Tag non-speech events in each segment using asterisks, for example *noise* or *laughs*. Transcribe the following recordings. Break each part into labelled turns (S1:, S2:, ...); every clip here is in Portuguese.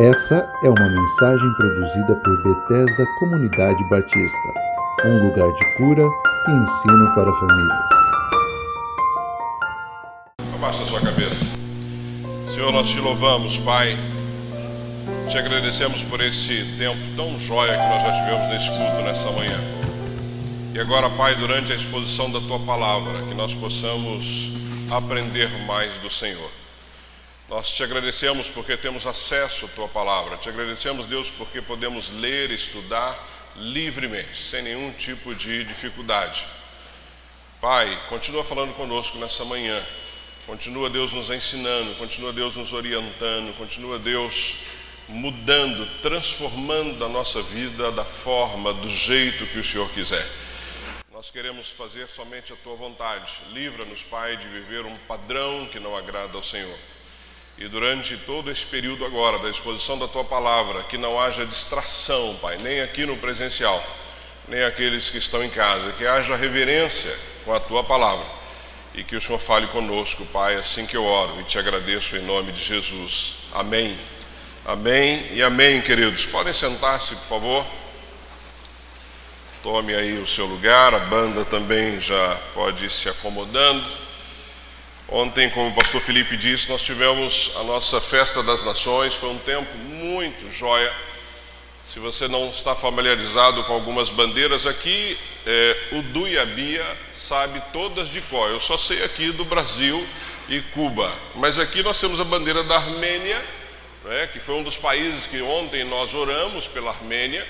S1: Essa é uma mensagem produzida por Bethesda Comunidade Batista, um lugar de cura e ensino para famílias.
S2: Abaixa sua cabeça. Senhor, nós te louvamos, Pai. Te agradecemos por esse tempo tão jóia que nós já tivemos nesse culto nessa manhã. E agora, Pai, durante a exposição da tua palavra, que nós possamos aprender mais do Senhor. Nós te agradecemos porque temos acesso à tua palavra. Te agradecemos, Deus, porque podemos ler e estudar livremente, sem nenhum tipo de dificuldade. Pai, continua falando conosco nessa manhã. Continua, Deus, nos ensinando, continua, Deus, nos orientando, continua, Deus, mudando, transformando a nossa vida da forma, do jeito que o Senhor quiser. Nós queremos fazer somente a tua vontade. Livra-nos, Pai, de viver um padrão que não agrada ao Senhor. E durante todo esse período agora da exposição da tua palavra, que não haja distração, Pai, nem aqui no presencial, nem aqueles que estão em casa, que haja reverência com a tua palavra e que o Senhor fale conosco, Pai, assim que eu oro e te agradeço em nome de Jesus. Amém. Amém e amém, queridos. Podem sentar-se, por favor. Tome aí o seu lugar, a banda também já pode ir se acomodando. Ontem, como o pastor Felipe disse, nós tivemos a nossa festa das nações, foi um tempo muito joia. Se você não está familiarizado com algumas bandeiras aqui, é, o Du e a Bia sabe todas de cor. Eu só sei aqui do Brasil e Cuba. Mas aqui nós temos a bandeira da Armênia, né, que foi um dos países que ontem nós oramos pela Armênia.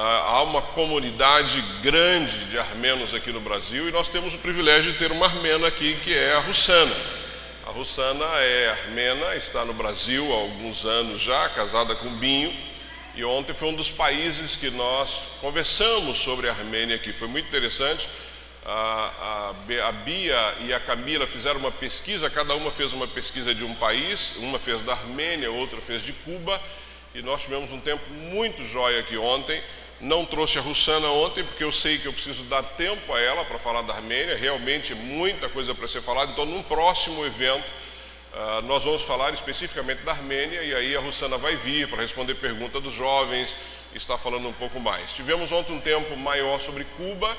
S2: Ah, há uma comunidade grande de armenos aqui no Brasil e nós temos o privilégio de ter uma armena aqui que é a Russana. A Russana é armena, está no Brasil há alguns anos já, casada com Binho, e ontem foi um dos países que nós conversamos sobre a Armênia aqui. Foi muito interessante. A, a, a Bia e a Camila fizeram uma pesquisa, cada uma fez uma pesquisa de um país, uma fez da Armênia, outra fez de Cuba, e nós tivemos um tempo muito jóia aqui ontem. Não trouxe a Russana ontem, porque eu sei que eu preciso dar tempo a ela para falar da Armênia, realmente muita coisa para ser falada. Então, num próximo evento, uh, nós vamos falar especificamente da Armênia, e aí a Russana vai vir para responder pergunta dos jovens, está falando um pouco mais. Tivemos ontem um tempo maior sobre Cuba,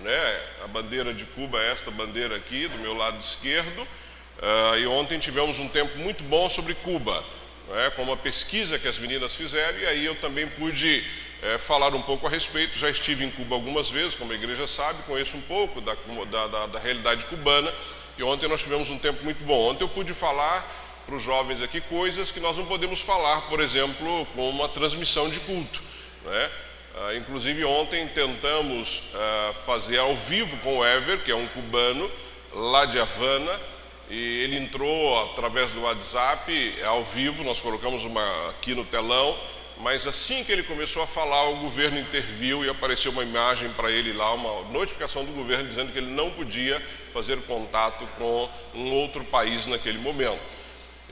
S2: né? a bandeira de Cuba é esta bandeira aqui, do meu lado esquerdo, uh, e ontem tivemos um tempo muito bom sobre Cuba. Né, com uma pesquisa que as meninas fizeram, e aí eu também pude é, falar um pouco a respeito. Já estive em Cuba algumas vezes, como a igreja sabe, conheço um pouco da, da, da realidade cubana, e ontem nós tivemos um tempo muito bom. Ontem eu pude falar para os jovens aqui coisas que nós não podemos falar, por exemplo, com uma transmissão de culto. Né? Ah, inclusive, ontem tentamos ah, fazer ao vivo com o Ever, que é um cubano, lá de Havana, e ele entrou através do WhatsApp, ao vivo, nós colocamos uma aqui no telão, mas assim que ele começou a falar, o governo interviu e apareceu uma imagem para ele lá, uma notificação do governo dizendo que ele não podia fazer contato com um outro país naquele momento.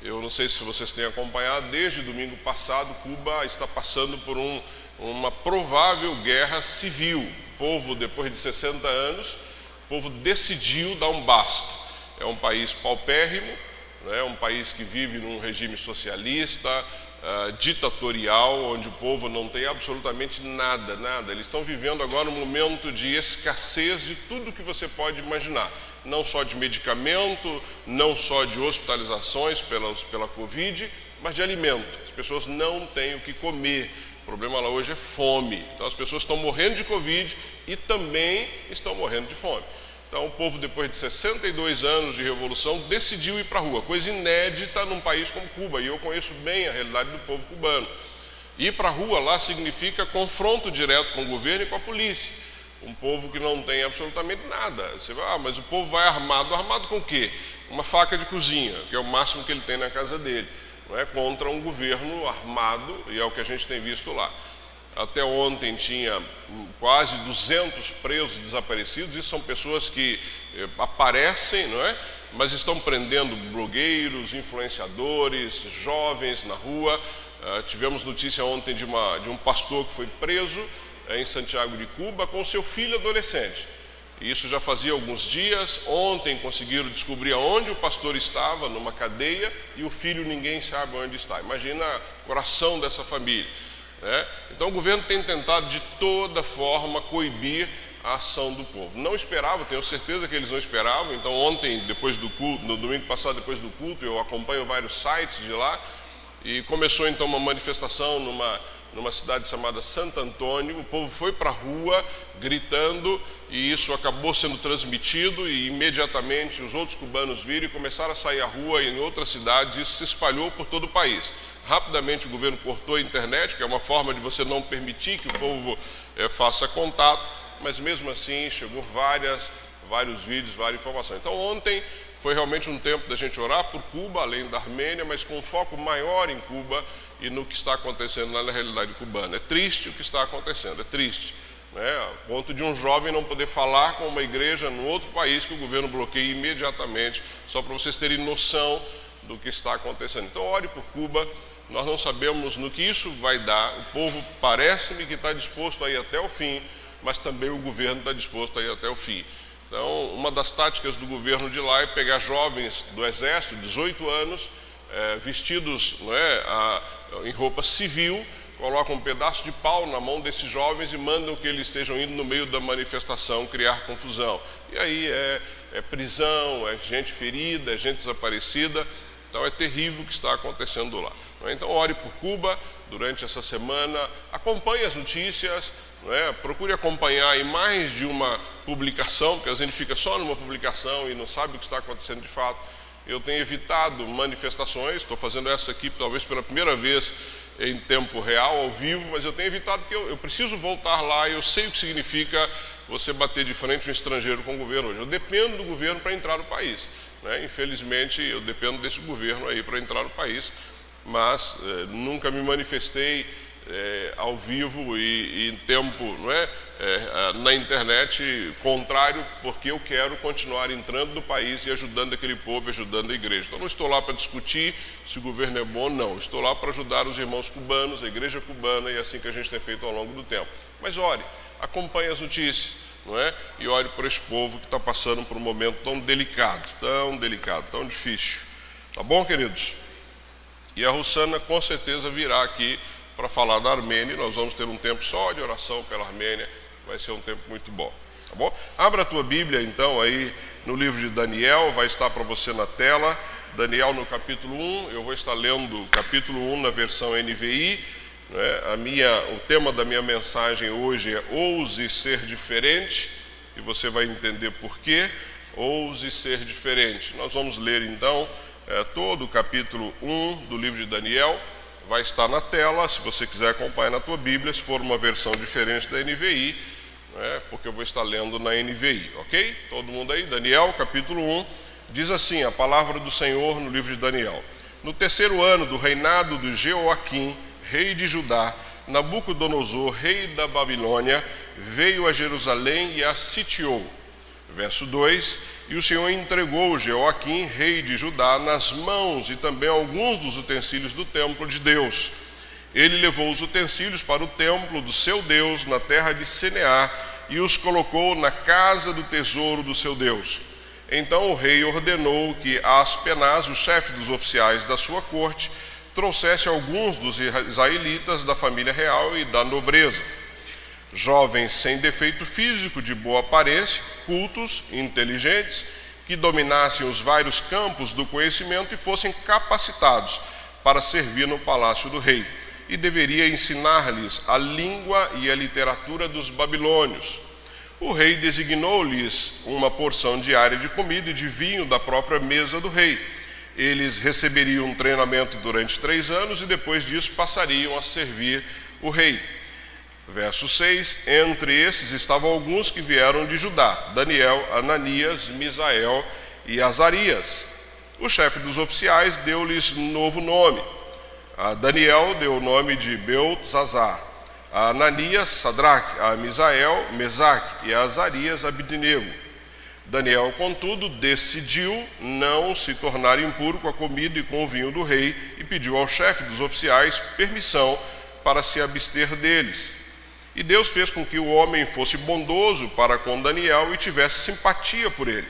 S2: Eu não sei se vocês têm acompanhado, desde domingo passado, Cuba está passando por um, uma provável guerra civil. O povo, depois de 60 anos, o povo decidiu dar um basta. É um país paupérrimo, é um país que vive num regime socialista, uh, ditatorial, onde o povo não tem absolutamente nada, nada. Eles estão vivendo agora um momento de escassez de tudo que você pode imaginar. Não só de medicamento, não só de hospitalizações pela, pela Covid, mas de alimento. As pessoas não têm o que comer. O problema lá hoje é fome. Então as pessoas estão morrendo de Covid e também estão morrendo de fome. Então, o povo, depois de 62 anos de revolução, decidiu ir para a rua, coisa inédita num país como Cuba, e eu conheço bem a realidade do povo cubano. Ir para a rua lá significa confronto direto com o governo e com a polícia. Um povo que não tem absolutamente nada. Você vai, ah, mas o povo vai armado. Armado com o quê? Uma faca de cozinha, que é o máximo que ele tem na casa dele. Não é contra um governo armado, e é o que a gente tem visto lá. Até ontem tinha quase 200 presos desaparecidos. Isso são pessoas que eh, aparecem, não é? Mas estão prendendo blogueiros, influenciadores, jovens na rua. Uh, tivemos notícia ontem de, uma, de um pastor que foi preso eh, em Santiago de Cuba com seu filho adolescente. Isso já fazia alguns dias. Ontem conseguiram descobrir onde o pastor estava, numa cadeia, e o filho ninguém sabe onde está. Imagina o coração dessa família. Né? Então o governo tem tentado de toda forma coibir a ação do povo. Não esperava, tenho certeza que eles não esperavam. Então ontem, depois do culto, no domingo passado, depois do culto, eu acompanho vários sites de lá e começou então uma manifestação numa numa cidade chamada Santo Antônio. O povo foi para a rua gritando e isso acabou sendo transmitido e imediatamente os outros cubanos viram e começaram a sair à rua em outras cidades. Isso se espalhou por todo o país. Rapidamente o governo cortou a internet, que é uma forma de você não permitir que o povo é, faça contato, mas mesmo assim chegou várias, vários vídeos, várias informações. Então ontem foi realmente um tempo da gente orar por Cuba, além da Armênia, mas com um foco maior em Cuba e no que está acontecendo na realidade cubana. É triste o que está acontecendo, é triste. Né? Ponto de um jovem não poder falar com uma igreja no outro país que o governo bloqueia imediatamente, só para vocês terem noção do que está acontecendo. Então, ore por Cuba, nós não sabemos no que isso vai dar. O povo parece-me que está disposto a ir até o fim, mas também o governo está disposto a ir até o fim. Então, uma das táticas do governo de lá é pegar jovens do exército, 18 anos, é, vestidos é, a, em roupa civil, colocam um pedaço de pau na mão desses jovens e mandam que eles estejam indo no meio da manifestação criar confusão. E aí é, é prisão, é gente ferida, é gente desaparecida. Então é terrível o que está acontecendo lá. Então ore por Cuba durante essa semana, acompanhe as notícias, é? procure acompanhar em mais de uma publicação, porque a gente fica só numa publicação e não sabe o que está acontecendo de fato. Eu tenho evitado manifestações, estou fazendo essa aqui talvez pela primeira vez em tempo real, ao vivo, mas eu tenho evitado porque eu, eu preciso voltar lá e eu sei o que significa você bater de frente um estrangeiro com o governo hoje. Eu dependo do governo para entrar no país. Né? Infelizmente, eu dependo desse governo aí para entrar no país, mas eh, nunca me manifestei eh, ao vivo e, em tempo, não é? Eh, na internet contrário, porque eu quero continuar entrando no país e ajudando aquele povo, ajudando a igreja. Então, não estou lá para discutir se o governo é bom ou não. Estou lá para ajudar os irmãos cubanos, a igreja cubana, e assim que a gente tem feito ao longo do tempo. Mas ore, acompanhe as notícias não é? E olhe para esse povo que está passando por um momento tão delicado, tão delicado, tão difícil. Tá bom, queridos? E a Russana com certeza virá aqui para falar da Armênia. Nós vamos ter um tempo só de oração pela Armênia. Vai ser um tempo muito bom. Tá bom? Abra a tua Bíblia então aí no livro de Daniel, vai estar para você na tela. Daniel no capítulo 1, eu vou estar lendo o capítulo 1 na versão NVI né? A minha, o tema da minha mensagem hoje é Ouse ser diferente, e você vai entender por quê. Ouse ser diferente. Nós vamos ler então é, todo o capítulo 1 do livro de Daniel. Vai estar na tela, se você quiser acompanhar na tua Bíblia, se for uma versão diferente da NVI, né? porque eu vou estar lendo na NVI, ok? Todo mundo aí? Daniel, capítulo 1, diz assim: a palavra do Senhor no livro de Daniel. No terceiro ano do reinado de Jeoaquim, rei de Judá, Nabucodonosor, rei da Babilônia, veio a Jerusalém e a sitiou. Verso 2: E o Senhor entregou Jeoaquim, rei de Judá, nas mãos e também alguns dos utensílios do templo de Deus. Ele levou os utensílios para o templo do seu Deus, na terra de Seneá, e os colocou na casa do tesouro do seu Deus. Então o rei ordenou que Aspenaz, o chefe dos oficiais da sua corte, trouxesse alguns dos israelitas da família real e da nobreza, jovens sem defeito físico, de boa aparência, cultos, inteligentes, que dominassem os vários campos do conhecimento e fossem capacitados para servir no palácio do rei, e deveria ensinar-lhes a língua e a literatura dos babilônios. O rei designou-lhes uma porção diária de comida e de vinho da própria mesa do rei eles receberiam um treinamento durante três anos e depois disso passariam a servir o rei. Verso 6: Entre esses estavam alguns que vieram de Judá: Daniel, Ananias, Misael e Azarias. O chefe dos oficiais deu-lhes novo nome. A Daniel deu o nome de Beltzazar, a Ananias, Sadraque, a Misael, Mesaque e a Azarias, Abidnego. Daniel, contudo, decidiu não se tornar impuro com a comida e com o vinho do rei e pediu ao chefe dos oficiais permissão para se abster deles. E Deus fez com que o homem fosse bondoso para com Daniel e tivesse simpatia por ele.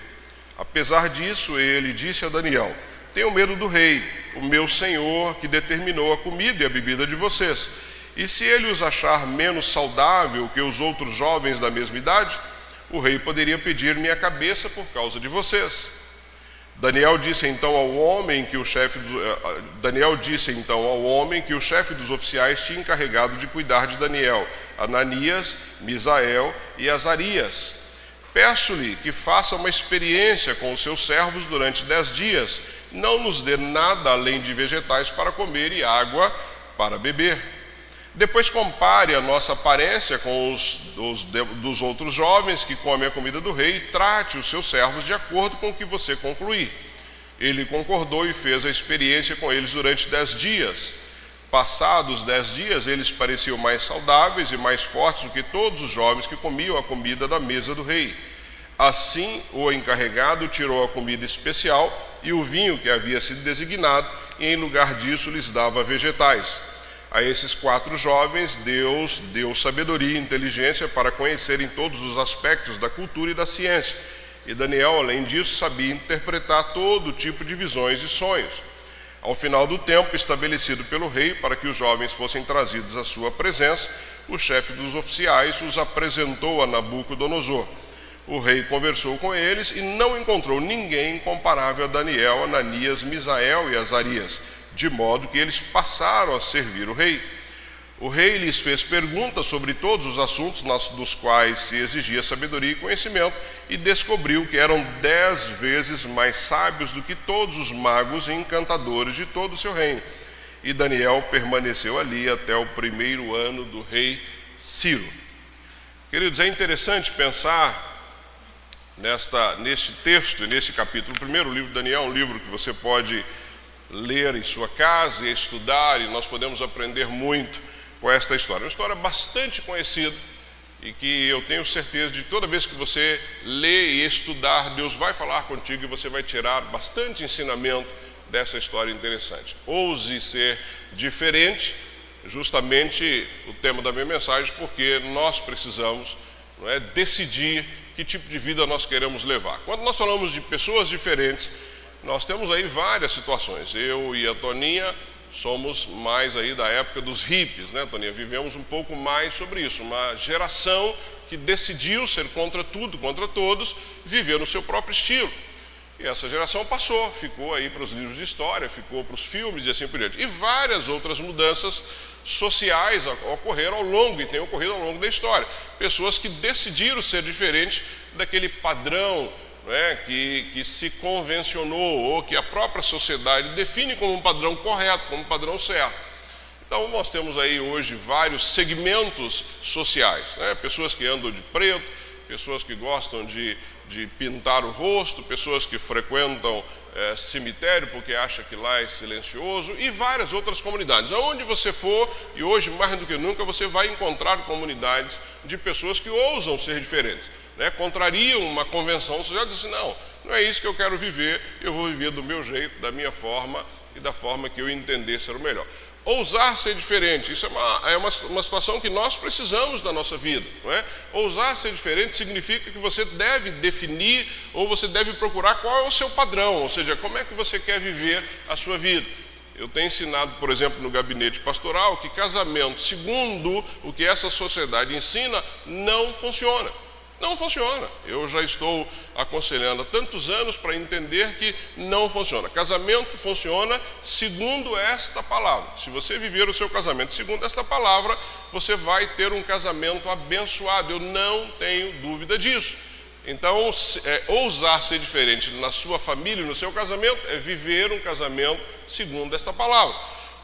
S2: Apesar disso, ele disse a Daniel: Tenho medo do rei, o meu senhor, que determinou a comida e a bebida de vocês. E se ele os achar menos saudável que os outros jovens da mesma idade, o rei poderia pedir minha cabeça por causa de vocês. Daniel disse então ao homem que o chefe dos, eh, eh, Daniel disse então ao homem que o chefe dos oficiais tinha encarregado de cuidar de Daniel, Ananias, Misael e Azarias. Peço-lhe que faça uma experiência com os seus servos durante dez dias. Não nos dê nada além de vegetais para comer e água para beber. Depois compare a nossa aparência com os, os dos outros jovens que comem a comida do rei e trate os seus servos de acordo com o que você concluir. Ele concordou e fez a experiência com eles durante dez dias. Passados dez dias, eles pareciam mais saudáveis e mais fortes do que todos os jovens que comiam a comida da mesa do rei. Assim, o encarregado tirou a comida especial e o vinho que havia sido designado, e em lugar disso lhes dava vegetais. A esses quatro jovens, Deus deu sabedoria e inteligência para conhecerem todos os aspectos da cultura e da ciência. E Daniel, além disso, sabia interpretar todo tipo de visões e sonhos. Ao final do tempo estabelecido pelo rei para que os jovens fossem trazidos à sua presença, o chefe dos oficiais os apresentou a Nabucodonosor. O rei conversou com eles e não encontrou ninguém comparável a Daniel, Ananias, Misael e Azarias, de modo que eles passaram a servir o rei. O rei lhes fez perguntas sobre todos os assuntos dos quais se exigia sabedoria e conhecimento, e descobriu que eram dez vezes mais sábios do que todos os magos e encantadores de todo o seu reino. E Daniel permaneceu ali até o primeiro ano do rei Ciro. Queridos, é interessante pensar nesta, neste texto, nesse capítulo. O primeiro livro de Daniel é um livro que você pode ler em sua casa e estudar, e nós podemos aprender muito com esta história. Uma história bastante conhecida e que eu tenho certeza de toda vez que você lê e estudar, Deus vai falar contigo e você vai tirar bastante ensinamento dessa história interessante. Ouse ser diferente, justamente o tema da minha mensagem, porque nós precisamos não é, decidir que tipo de vida nós queremos levar. Quando nós falamos de pessoas diferentes, nós temos aí várias situações. Eu e a Toninha somos mais aí da época dos hippies, né, Toninha? Vivemos um pouco mais sobre isso, uma geração que decidiu ser contra tudo, contra todos, viver no seu próprio estilo. E essa geração passou, ficou aí para os livros de história, ficou para os filmes e assim por diante. E várias outras mudanças sociais ocorreram ao longo e têm ocorrido ao longo da história. Pessoas que decidiram ser diferentes daquele padrão é, que, que se convencionou ou que a própria sociedade define como um padrão correto, como um padrão certo. Então, nós temos aí hoje vários segmentos sociais, né? pessoas que andam de preto, pessoas que gostam de, de pintar o rosto, pessoas que frequentam é, cemitério porque acha que lá é silencioso e várias outras comunidades. Aonde você for, e hoje mais do que nunca, você vai encontrar comunidades de pessoas que ousam ser diferentes né, contrariam uma convenção social, disse, não, não é isso que eu quero viver, eu vou viver do meu jeito, da minha forma e da forma que eu entender ser o melhor. Ousar ser diferente, isso é uma, é uma, uma situação que nós precisamos da nossa vida. Não é? Ousar ser diferente significa que você deve definir ou você deve procurar qual é o seu padrão, ou seja, como é que você quer viver a sua vida. Eu tenho ensinado, por exemplo, no gabinete pastoral, que casamento, segundo o que essa sociedade ensina, não funciona. Não funciona. Eu já estou aconselhando há tantos anos para entender que não funciona. Casamento funciona segundo esta palavra. Se você viver o seu casamento segundo esta palavra, você vai ter um casamento abençoado. Eu não tenho dúvida disso. Então, é, ousar ser diferente na sua família, no seu casamento, é viver um casamento segundo esta palavra.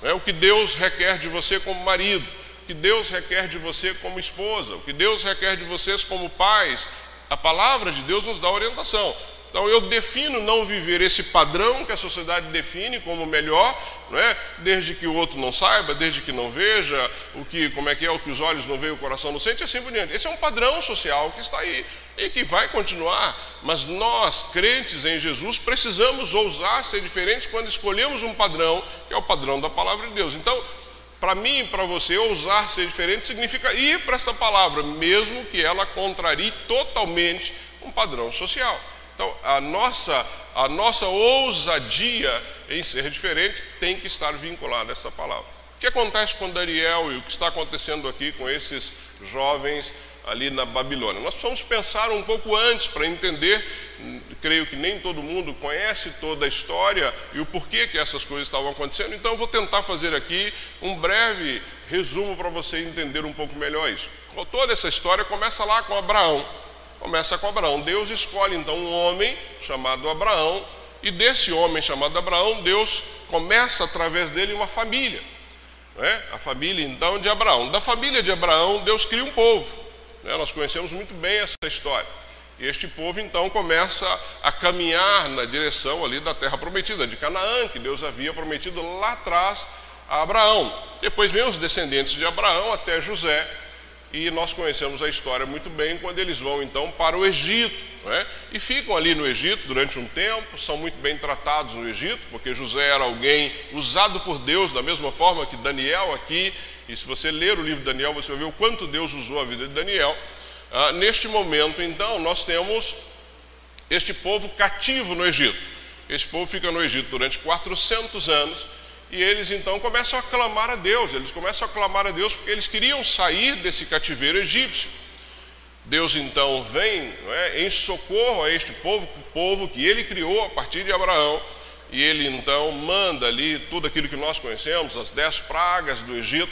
S2: É o que Deus requer de você como marido que Deus requer de você como esposa, o que Deus requer de vocês como pais. A palavra de Deus nos dá orientação. Então eu defino não viver esse padrão que a sociedade define como melhor, não é? Desde que o outro não saiba, desde que não veja, o que, como é que é, o que os olhos não veem, o coração não sente, assim por diante. Esse é um padrão social que está aí e que vai continuar. Mas nós, crentes em Jesus, precisamos ousar ser diferentes quando escolhemos um padrão que é o padrão da palavra de Deus. Então, para mim e para você, ousar ser diferente significa ir para essa palavra, mesmo que ela contrarie totalmente um padrão social. Então, a nossa, a nossa ousadia em ser diferente tem que estar vinculada a essa palavra. O que acontece com Daniel e o que está acontecendo aqui com esses jovens ali na Babilônia? Nós precisamos pensar um pouco antes para entender creio que nem todo mundo conhece toda a história e o porquê que essas coisas estavam acontecendo, então eu vou tentar fazer aqui um breve resumo para você entender um pouco melhor isso. Toda essa história começa lá com Abraão. Começa com Abraão. Deus escolhe então um homem chamado Abraão, e desse homem chamado Abraão, Deus começa através dele uma família. É? A família então de Abraão. Da família de Abraão, Deus cria um povo. É? Nós conhecemos muito bem essa história. E este povo então começa a caminhar na direção ali da terra prometida, de Canaã, que Deus havia prometido lá atrás a Abraão. Depois vem os descendentes de Abraão até José, e nós conhecemos a história muito bem quando eles vão então para o Egito, é? e ficam ali no Egito durante um tempo, são muito bem tratados no Egito, porque José era alguém usado por Deus da mesma forma que Daniel aqui, e se você ler o livro de Daniel, você vai ver o quanto Deus usou a vida de Daniel. Ah, neste momento, então, nós temos este povo cativo no Egito. Este povo fica no Egito durante 400 anos e eles então começam a clamar a Deus. Eles começam a clamar a Deus porque eles queriam sair desse cativeiro egípcio. Deus então vem é, em socorro a este povo, povo que ele criou a partir de Abraão, e ele então manda ali tudo aquilo que nós conhecemos, as dez pragas do Egito,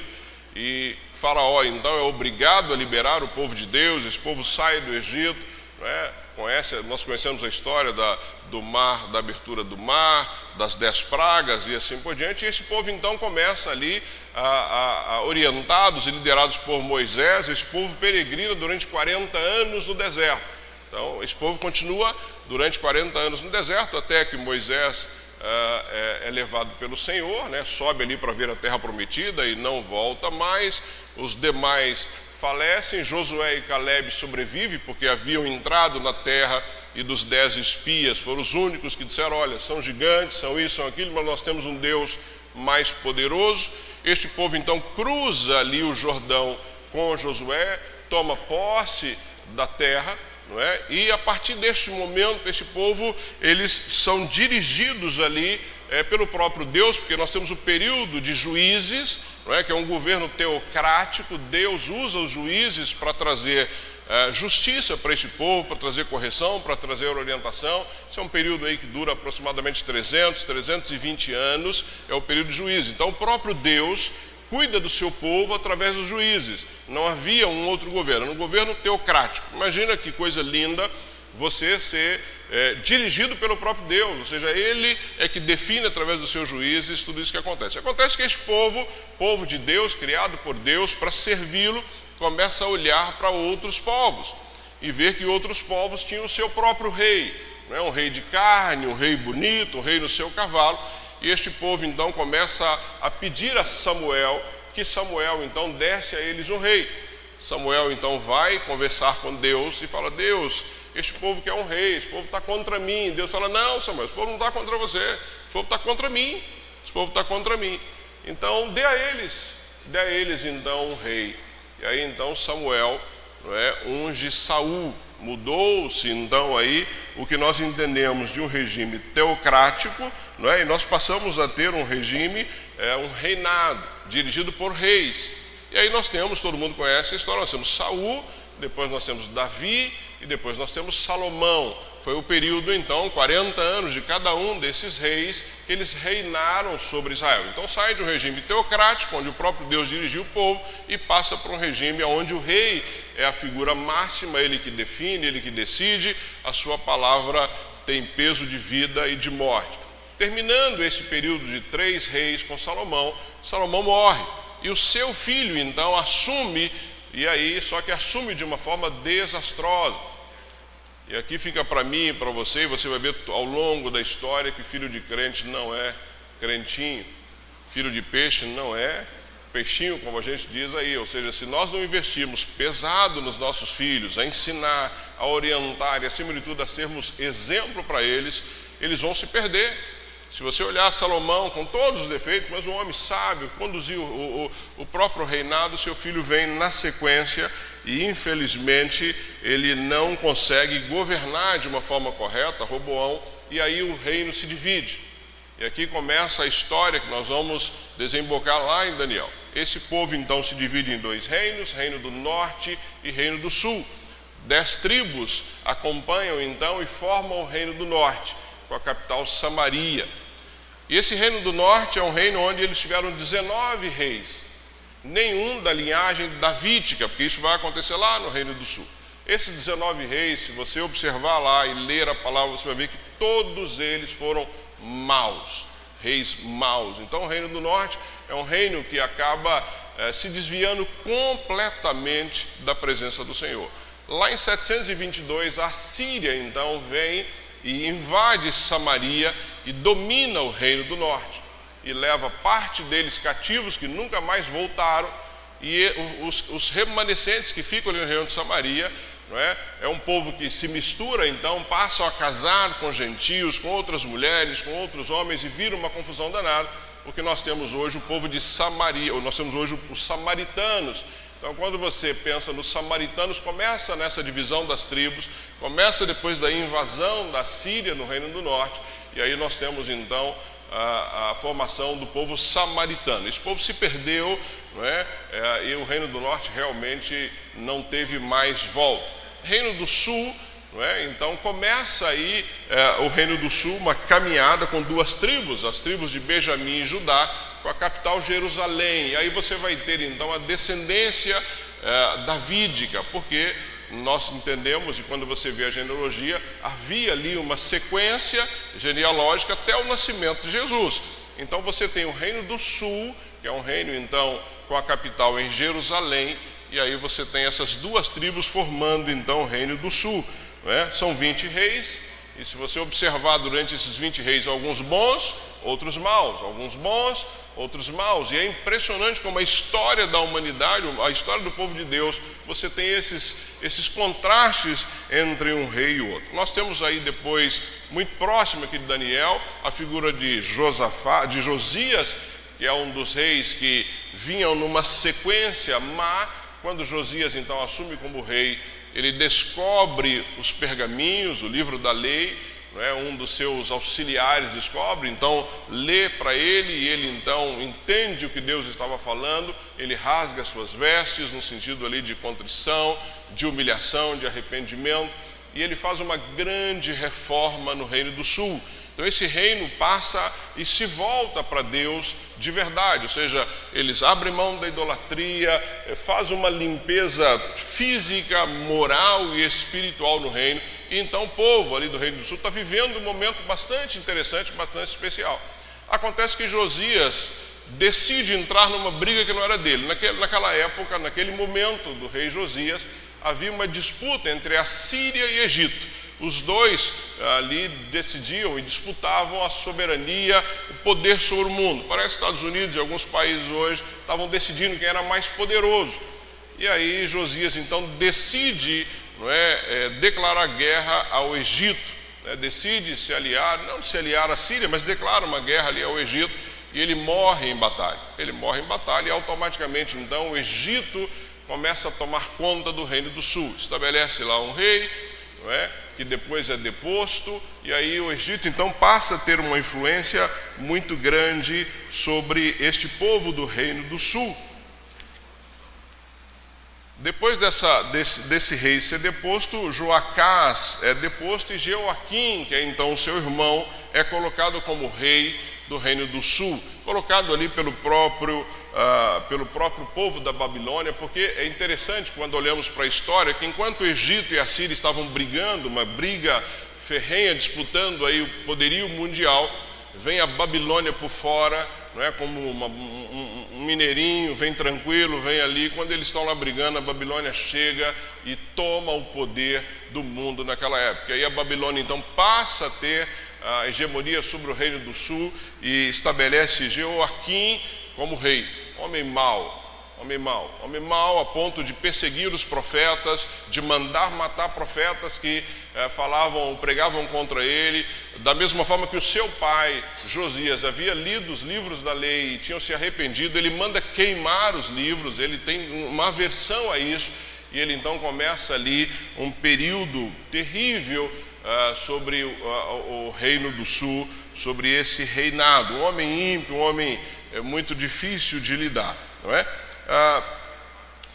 S2: e Faraó então é obrigado a liberar o povo de Deus, esse povo sai do Egito, é? Conhece, nós conhecemos a história da, do mar, da abertura do mar, das dez pragas e assim por diante, e esse povo então começa ali, a, a, a, orientados e liderados por Moisés, esse povo peregrina durante 40 anos no deserto. Então, esse povo continua durante 40 anos no deserto, até que Moisés ah, é, é, levado pelo Senhor, né? sobe ali para ver a terra prometida e não volta mais. Os demais falecem, Josué e Caleb sobrevivem porque haviam entrado na terra e dos dez espias foram os únicos que disseram: Olha, são gigantes, são isso, são aquilo, mas nós temos um Deus mais poderoso. Este povo então cruza ali o Jordão com Josué, toma posse da terra não é? E a partir deste momento, esse povo, eles são dirigidos ali é, pelo próprio Deus, porque nós temos o período de juízes, não é? que é um governo teocrático, Deus usa os juízes para trazer é, justiça para este povo, para trazer correção, para trazer orientação. Isso é um período aí que dura aproximadamente 300, 320 anos, é o período de juízes. Então, o próprio Deus cuida do seu povo através dos juízes. Não havia um outro governo, um governo teocrático. Imagina que coisa linda você ser é, dirigido pelo próprio Deus, ou seja, Ele é que define através dos seus juízes tudo isso que acontece. Acontece que este povo, povo de Deus, criado por Deus para servi-lo, começa a olhar para outros povos e ver que outros povos tinham o seu próprio rei, não é? um rei de carne, um rei bonito, um rei no seu cavalo, e este povo então começa a pedir a Samuel que Samuel então desse a eles um rei. Samuel então vai conversar com Deus e fala: Deus, este povo quer um rei, este povo está contra mim. Deus fala: Não, Samuel, esse povo não está contra você, esse povo está contra mim, esse povo está contra mim. Então dê a eles, dê a eles então um rei. E aí então Samuel não é, unge Saul. Mudou-se então aí o que nós entendemos de um regime teocrático não é? E nós passamos a ter um regime, é, um reinado, dirigido por reis. E aí nós temos, todo mundo conhece a história, nós temos Saul, depois nós temos Davi e depois nós temos Salomão. Foi o período, então, 40 anos de cada um desses reis que eles reinaram sobre Israel. Então sai de um regime teocrático, onde o próprio Deus dirigia o povo, e passa para um regime onde o rei é a figura máxima, ele que define, ele que decide, a sua palavra tem peso de vida e de morte. Terminando esse período de três reis com Salomão, Salomão morre. E o seu filho então assume, e aí, só que assume de uma forma desastrosa. E aqui fica para mim e para você, e você vai ver ao longo da história que filho de crente não é crentinho, filho de peixe não é peixinho, como a gente diz aí. Ou seja, se nós não investirmos pesado nos nossos filhos, a ensinar, a orientar e, acima de tudo, a sermos exemplo para eles, eles vão se perder. Se você olhar Salomão com todos os defeitos, mas um homem sábio, conduziu o, o, o próprio reinado, seu filho vem na sequência e infelizmente ele não consegue governar de uma forma correta, Roboão, e aí o reino se divide. E aqui começa a história que nós vamos desembocar lá em Daniel. Esse povo então se divide em dois reinos, reino do norte e reino do sul. Dez tribos acompanham então e formam o reino do norte, com a capital Samaria. E esse reino do norte é um reino onde eles tiveram 19 reis, nenhum da linhagem davídica, porque isso vai acontecer lá no reino do sul. Esses 19 reis, se você observar lá e ler a palavra, você vai ver que todos eles foram maus, reis maus. Então o reino do norte é um reino que acaba eh, se desviando completamente da presença do Senhor. Lá em 722, a Síria então vem e invade Samaria e domina o reino do norte e leva parte deles cativos que nunca mais voltaram e os, os remanescentes que ficam ali no reino de Samaria é? é um povo que se mistura, então passam a casar com gentios, com outras mulheres, com outros homens e vira uma confusão danada, porque nós temos hoje o povo de Samaria, ou nós temos hoje os samaritanos, então, quando você pensa nos samaritanos, começa nessa divisão das tribos, começa depois da invasão da Síria no Reino do Norte, e aí nós temos então a, a formação do povo samaritano. Esse povo se perdeu, é? é? e o Reino do Norte realmente não teve mais volta. Reino do Sul, é? então começa aí é, o Reino do Sul, uma caminhada com duas tribos, as tribos de Benjamim e Judá, com a capital Jerusalém. E aí você vai ter então a descendência é, davídica, porque nós entendemos, e quando você vê a genealogia, havia ali uma sequência genealógica até o nascimento de Jesus. Então você tem o Reino do Sul, que é um reino então com a capital em Jerusalém, e aí você tem essas duas tribos formando então o Reino do Sul. É? São 20 reis, e se você observar durante esses 20 reis, alguns bons, outros maus, alguns bons, outros maus. E é impressionante como a história da humanidade, a história do povo de Deus, você tem esses, esses contrastes entre um rei e outro. Nós temos aí depois, muito próximo aqui de Daniel, a figura de, Josafá, de Josias, que é um dos reis que vinham numa sequência má. Quando Josias então assume como rei, ele descobre os pergaminhos, o livro da lei, é? um dos seus auxiliares descobre, então lê para ele e ele então entende o que Deus estava falando, ele rasga suas vestes no sentido ali de contrição, de humilhação, de arrependimento, e ele faz uma grande reforma no Reino do Sul. Então esse reino passa e se volta para Deus de verdade, ou seja, eles abrem mão da idolatria, eh, faz uma limpeza física, moral e espiritual no reino, e então o povo ali do Reino do Sul está vivendo um momento bastante interessante, bastante especial. Acontece que Josias decide entrar numa briga que não era dele. Naquela época, naquele momento do rei Josias, havia uma disputa entre a Síria e Egito. Os dois ali decidiam e disputavam a soberania, o poder sobre o mundo. Parece que Estados Unidos e alguns países hoje estavam decidindo quem era mais poderoso. E aí Josias então decide é, é declarar guerra ao Egito, né, decide se aliar, não se aliar à Síria, mas declara uma guerra ali ao Egito e ele morre em batalha. Ele morre em batalha e automaticamente então o Egito começa a tomar conta do reino do sul, estabelece lá um rei, não é? Que depois é deposto, e aí o Egito então passa a ter uma influência muito grande sobre este povo do reino do sul. Depois dessa, desse, desse, rei ser deposto, Joacás é deposto e Jeoaquim, que é então seu irmão, é colocado como rei do reino do sul, colocado ali pelo próprio, uh, pelo próprio povo da Babilônia, porque é interessante quando olhamos para a história que enquanto o Egito e a Síria estavam brigando, uma briga ferrenha, disputando aí o poderio mundial, vem a Babilônia por fora, não é como uma, um, um, mineirinho, vem tranquilo, vem ali. Quando eles estão lá brigando, a Babilônia chega e toma o poder do mundo naquela época. E a Babilônia então passa a ter a hegemonia sobre o reino do sul e estabelece Jeoaquim como rei, homem mau, homem mau, homem mau a ponto de perseguir os profetas, de mandar matar profetas que eh, falavam, pregavam contra ele, da mesma forma que o seu pai, Josias, havia lido os livros da lei e tinham se arrependido, ele manda queimar os livros, ele tem uma aversão a isso, e ele então começa ali um período terrível uh, sobre uh, o reino do sul, sobre esse reinado, um homem ímpio, um homem é, muito difícil de lidar, não é? Ah,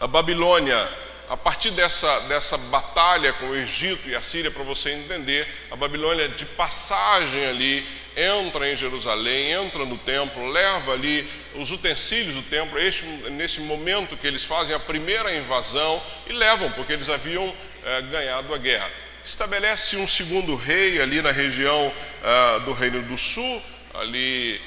S2: a Babilônia, a partir dessa, dessa batalha com o Egito e a Síria, para você entender, a Babilônia de passagem ali entra em Jerusalém, entra no templo, leva ali os utensílios do templo, este, nesse momento que eles fazem a primeira invasão e levam, porque eles haviam é, ganhado a guerra. Estabelece um segundo rei ali na região ah, do Reino do Sul, ali,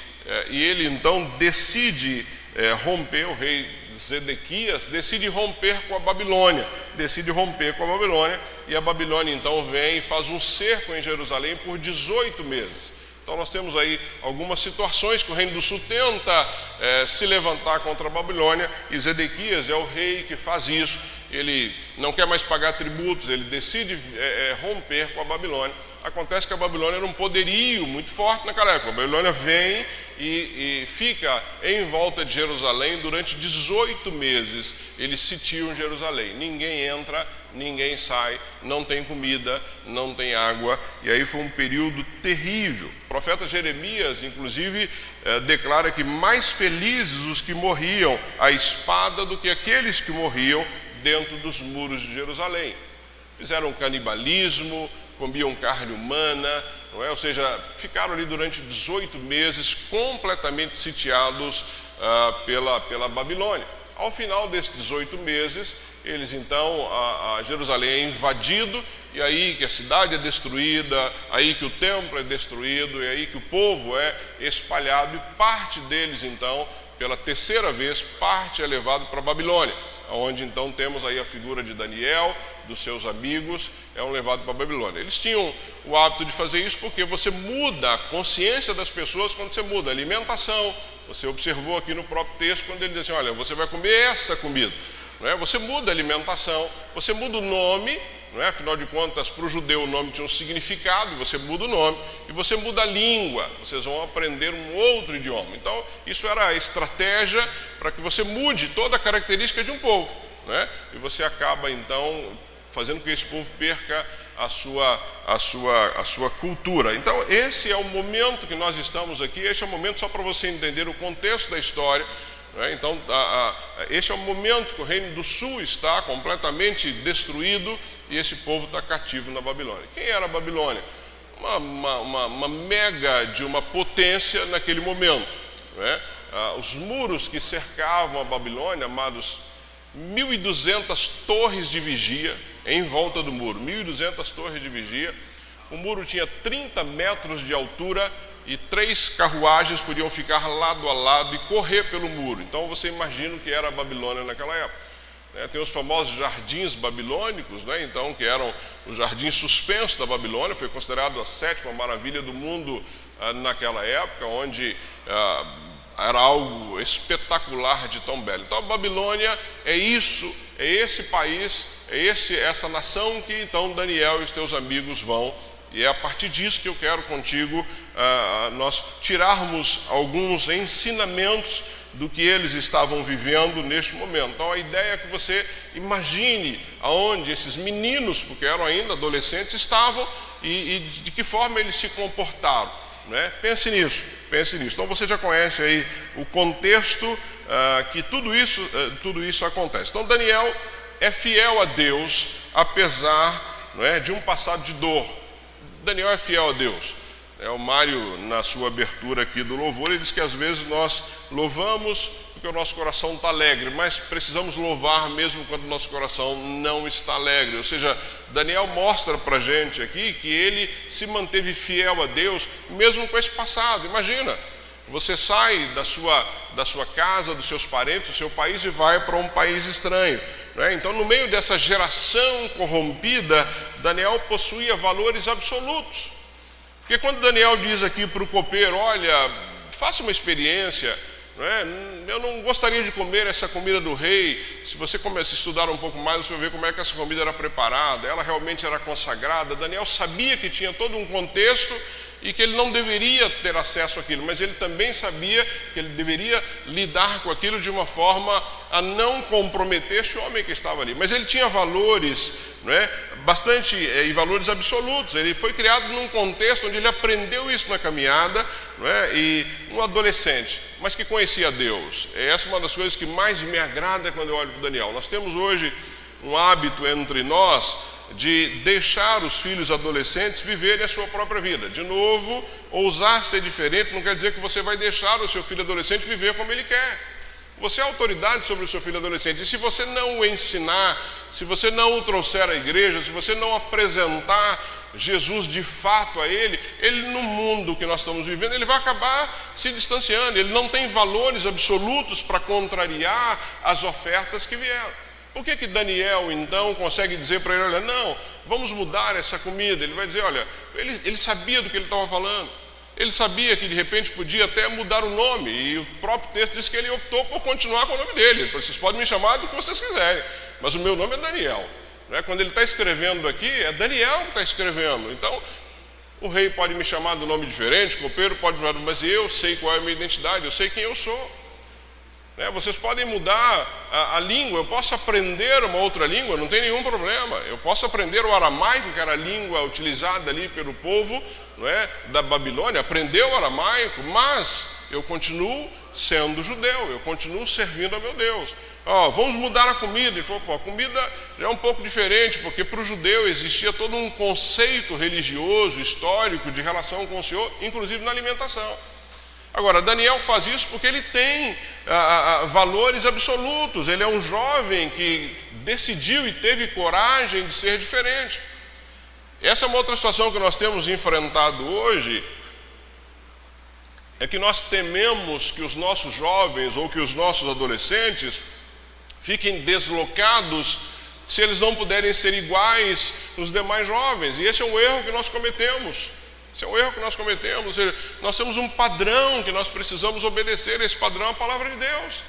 S2: e ele então decide é, romper o rei Zedequias decide romper com a Babilônia, decide romper com a Babilônia, e a Babilônia então vem e faz um cerco em Jerusalém por 18 meses. Então nós temos aí algumas situações que o reino do sul tenta é, se levantar contra a Babilônia, e Zedequias é o rei que faz isso. Ele não quer mais pagar tributos, ele decide é, é, romper com a Babilônia. Acontece que a Babilônia era um poderio muito forte naquela época. A Babilônia vem e, e, fica em volta de Jerusalém durante 18 meses. Eles sitiam Jerusalém. Ninguém entra, ninguém sai, não tem comida, não tem água. E aí foi um período terrível. O profeta Jeremias, inclusive, eh, declara que mais felizes os que morriam à espada do que aqueles que morriam dentro dos muros de Jerusalém. Fizeram canibalismo, comiam carne humana, é? ou seja, ficaram ali durante 18 meses completamente sitiados ah, pela, pela Babilônia. Ao final desses 18 meses, eles então, a, a, Jerusalém é invadido, e aí que a cidade é destruída, aí que o templo é destruído, e aí que o povo é espalhado, e parte deles então, pela terceira vez, parte é levado para a Babilônia onde então temos aí a figura de Daniel, dos seus amigos, é um levado para a Babilônia. Eles tinham o hábito de fazer isso porque você muda a consciência das pessoas quando você muda a alimentação. Você observou aqui no próprio texto quando ele diz assim: olha, você vai comer essa comida. É? Você muda a alimentação, você muda o nome, é? afinal de contas, para o judeu o nome tinha um significado, você muda o nome, e você muda a língua, vocês vão aprender um outro idioma. Então, isso era a estratégia para que você mude toda a característica de um povo. É? E você acaba, então, fazendo com que esse povo perca a sua, a sua, a sua cultura. Então, esse é o momento que nós estamos aqui, este é o momento só para você entender o contexto da história né? Então, a, a, este é o momento que o reino do sul está completamente destruído e esse povo está cativo na Babilônia. Quem era a Babilônia? Uma, uma, uma, uma mega de uma potência naquele momento. Né? Ah, os muros que cercavam a Babilônia, amados, 1.200 torres de vigia em volta do muro, 1.200 torres de vigia. O muro tinha 30 metros de altura e três carruagens podiam ficar lado a lado e correr pelo muro. Então você imagina o que era a Babilônia naquela época. É, tem os famosos jardins babilônicos, né? então que eram o jardim suspenso da Babilônia, foi considerado a sétima maravilha do mundo ah, naquela época, onde ah, era algo espetacular de tão belo. Então a Babilônia é isso, é esse país, é esse, essa nação que então Daniel e os teus amigos vão e é a partir disso que eu quero contigo ah, nós tirarmos alguns ensinamentos do que eles estavam vivendo neste momento. Então a ideia é que você imagine aonde esses meninos, porque eram ainda adolescentes, estavam e, e de que forma eles se comportaram. Né? Pense nisso, pense nisso. Então você já conhece aí o contexto ah, que tudo isso, ah, tudo isso acontece. Então Daniel é fiel a Deus, apesar é, de um passado de dor, Daniel é fiel a Deus. É, o Mário, na sua abertura aqui do louvor, ele diz que às vezes nós louvamos porque o nosso coração está alegre, mas precisamos louvar mesmo quando o nosso coração não está alegre. Ou seja, Daniel mostra para a gente aqui que ele se manteve fiel a Deus, mesmo com esse passado. Imagina, você sai da sua, da sua casa, dos seus parentes, do seu país e vai para um país estranho. Né? Então, no meio dessa geração corrompida, Daniel possuía valores absolutos. Porque quando Daniel diz aqui para o copeiro: Olha, faça uma experiência, Não é? Eu não gostaria de comer essa comida do rei. Se você começa a estudar um pouco mais, você vai ver como é que essa comida era preparada. Ela realmente era consagrada. Daniel sabia que tinha todo um contexto e que ele não deveria ter acesso àquilo, mas ele também sabia que ele deveria lidar com aquilo de uma forma a não comprometer este homem que estava ali. Mas ele tinha valores, não é? bastante é, e valores absolutos. Ele foi criado num contexto onde ele aprendeu isso na caminhada, não é? e um adolescente, mas que conhecia Deus. Essa é uma das coisas que mais me agrada quando eu olho para Daniel. Nós temos hoje um hábito entre nós de deixar os filhos adolescentes viverem a sua própria vida. De novo, ousar ser diferente não quer dizer que você vai deixar o seu filho adolescente viver como ele quer. Você é autoridade sobre o seu filho adolescente. E se você não o ensinar, se você não o trouxer à igreja, se você não apresentar Jesus de fato a ele, ele no mundo que nós estamos vivendo, ele vai acabar se distanciando. Ele não tem valores absolutos para contrariar as ofertas que vieram. Por que, que Daniel então consegue dizer para ele: olha, não, vamos mudar essa comida? Ele vai dizer: olha, ele, ele sabia do que ele estava falando. Ele sabia que de repente podia até mudar o nome, e o próprio texto diz que ele optou por continuar com o nome dele. Vocês podem me chamar do que vocês quiserem, mas o meu nome é Daniel. Né? Quando ele está escrevendo aqui, é Daniel que está escrevendo. Então, o rei pode me chamar do nome diferente, o copeiro pode me chamar, mas eu sei qual é a minha identidade, eu sei quem eu sou. Né? Vocês podem mudar a, a, língua, eu posso aprender uma outra língua, não tem nenhum problema. Eu posso aprender o aramaico, que era a língua utilizada ali pelo povo é, da Babilônia, aprender o aramaico, mas eu continuo sendo judeu, eu continuo servindo a meu Deus. Ó, vamos mudar a comida. Ele falou, pô, a comida já é um pouco diferente, porque para o judeu existia todo um conceito religioso, histórico, de relação com o Senhor, inclusive na alimentação. Agora, Daniel faz isso porque ele tem ah, ah, valores absolutos, ele é um jovem que decidiu e teve coragem de ser diferente. Essa é uma outra situação que nós temos enfrentado hoje, é que nós tememos que os nossos jovens ou que os nossos adolescentes fiquem deslocados se eles não puderem ser iguais nos demais jovens, e esse é um erro que nós cometemos. Esse é um erro que nós cometemos. Nós temos um padrão que nós precisamos obedecer. Esse padrão é a palavra de Deus.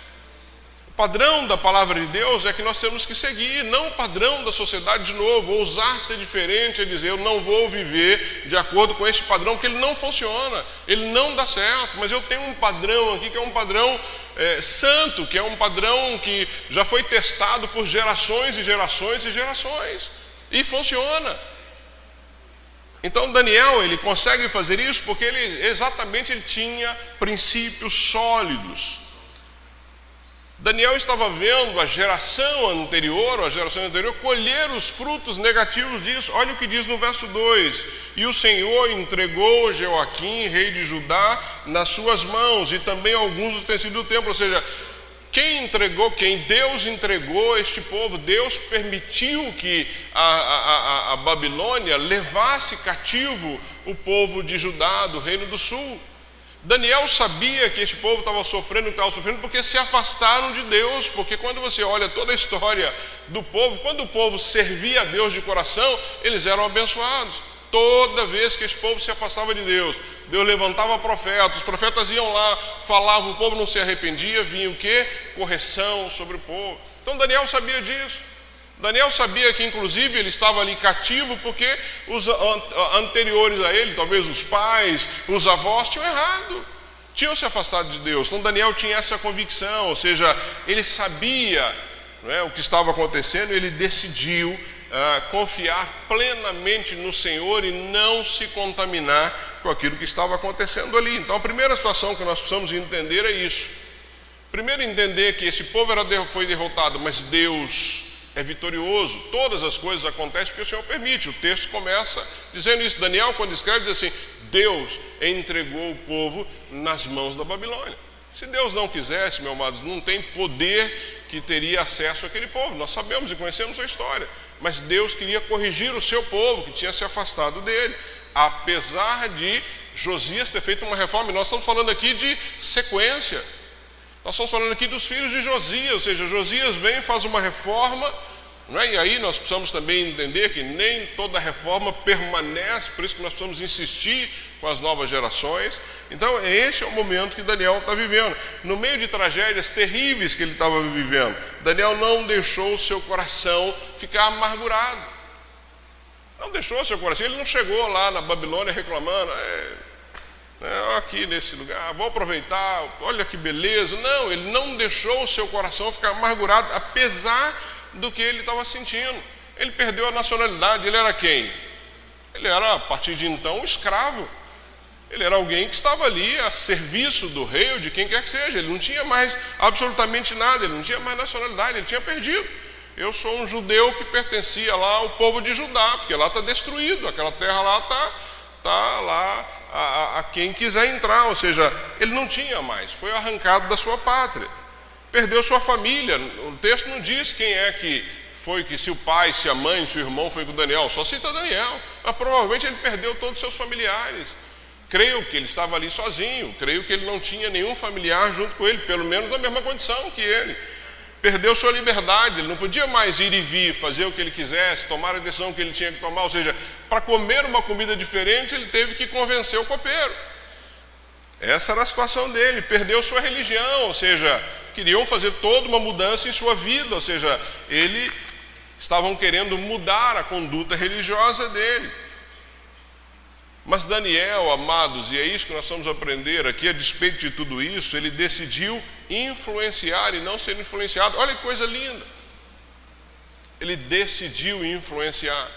S2: O padrão da palavra de Deus é que nós temos que seguir, não o padrão da sociedade de novo. Ousar ser diferente é dizer, eu não vou viver de acordo com este padrão, porque ele não funciona, ele não dá certo. Mas eu tenho um padrão aqui que é um padrão é, santo, que é um padrão que já foi testado por gerações e gerações e gerações. E funciona. Então Daniel ele consegue fazer isso porque ele exatamente ele tinha princípios sólidos. Daniel estava vendo a geração anterior, a geração anterior, colher os frutos negativos disso. Olha o que diz no verso 2: E o Senhor entregou Joaquim, rei de Judá, nas suas mãos, e também alguns utensílios do templo. Ou seja, quem entregou, quem Deus entregou este povo, Deus permitiu que a, a, a, Babilônia levasse cativo o povo de Judá, do reino do sul. Daniel sabia que este povo estava sofrendo, estava sofrendo porque se afastaram de Deus, porque quando você olha toda a história do povo, quando o povo servia a Deus de coração, eles eram abençoados. Toda vez que esse povo se afastava de Deus, Deus levantava profetas, os profetas iam lá, falavam, o povo não se arrependia, vinha o que? Correção sobre o povo. Então Daniel sabia disso. Daniel sabia que, inclusive, ele estava ali cativo porque os anteriores a ele, talvez os pais, os avós, tinham errado, tinham se afastado de Deus. Então, Daniel tinha essa convicção, ou seja, ele sabia é, o que estava acontecendo, ele decidiu uh, confiar plenamente no Senhor e não se contaminar com aquilo que estava acontecendo ali. Então, a primeira situação que nós precisamos entender é isso. Primeiro, entender que esse povo era, foi derrotado, mas Deus é vitorioso. Todas as coisas acontecem porque o Senhor permite. O texto começa dizendo isso. Daniel, quando escreve, diz assim: Deus entregou o povo nas mãos da Babilônia. Se Deus não quisesse, meu amado, não tem poder que teria acesso àquele povo. Nós sabemos e conhecemos a história. Mas Deus queria corrigir o seu povo que tinha se afastado dele, apesar de Josias ter feito uma reforma. E nós estamos falando aqui de sequência. Nós estamos falando aqui dos filhos de Josias, ou seja, Josias vem faz uma reforma é? E aí nós precisamos também entender que nem toda reforma permanece, por isso que nós precisamos insistir com as novas gerações. Então, esse é o momento que Daniel está vivendo. No meio de tragédias terríveis que ele estava vivendo, Daniel não deixou o seu coração ficar amargurado. Não deixou o seu coração. Ele não chegou lá na Babilônia reclamando. É, é, aqui nesse lugar, vou aproveitar, olha que beleza. Não, ele não deixou o seu coração ficar amargurado, apesar do que ele estava sentindo. Ele perdeu a nacionalidade, ele era quem? Ele era, a partir de então, um escravo. Ele era alguém que estava ali a serviço do rei ou de quem quer que seja. Ele não tinha mais absolutamente nada, ele não tinha mais nacionalidade, ele tinha perdido. Eu sou um judeu que pertencia lá ao povo de Judá, porque lá está destruído, aquela terra lá está tá lá a, a, a quem quiser entrar, ou seja, ele não tinha mais, foi arrancado da sua pátria perdeu sua família. O texto não diz quem é que foi, que se o pai, se a mãe, se o irmão foi com Daniel, só cita Daniel. Mas provavelmente ele perdeu todos os seus familiares. Creio que ele estava ali sozinho, creio que ele não tinha nenhum familiar junto com ele, pelo menos na mesma condição que ele. Perdeu sua liberdade, ele não podia mais ir e vir, fazer o que ele quisesse, tomar a decisão que ele tinha que tomar. Ou seja, para comer uma comida diferente, ele teve que convencer o copeiro. Essa era a situação dele, perdeu sua religião, ou seja, queriam fazer toda uma mudança em sua vida, ou seja, ele estavam querendo mudar a conduta religiosa dele. Mas Daniel, amados, e é isso que nós vamos aprender aqui, a despeito de tudo isso, ele decidiu influenciar e não ser influenciado. Olha que coisa linda. Ele decidiu influenciar.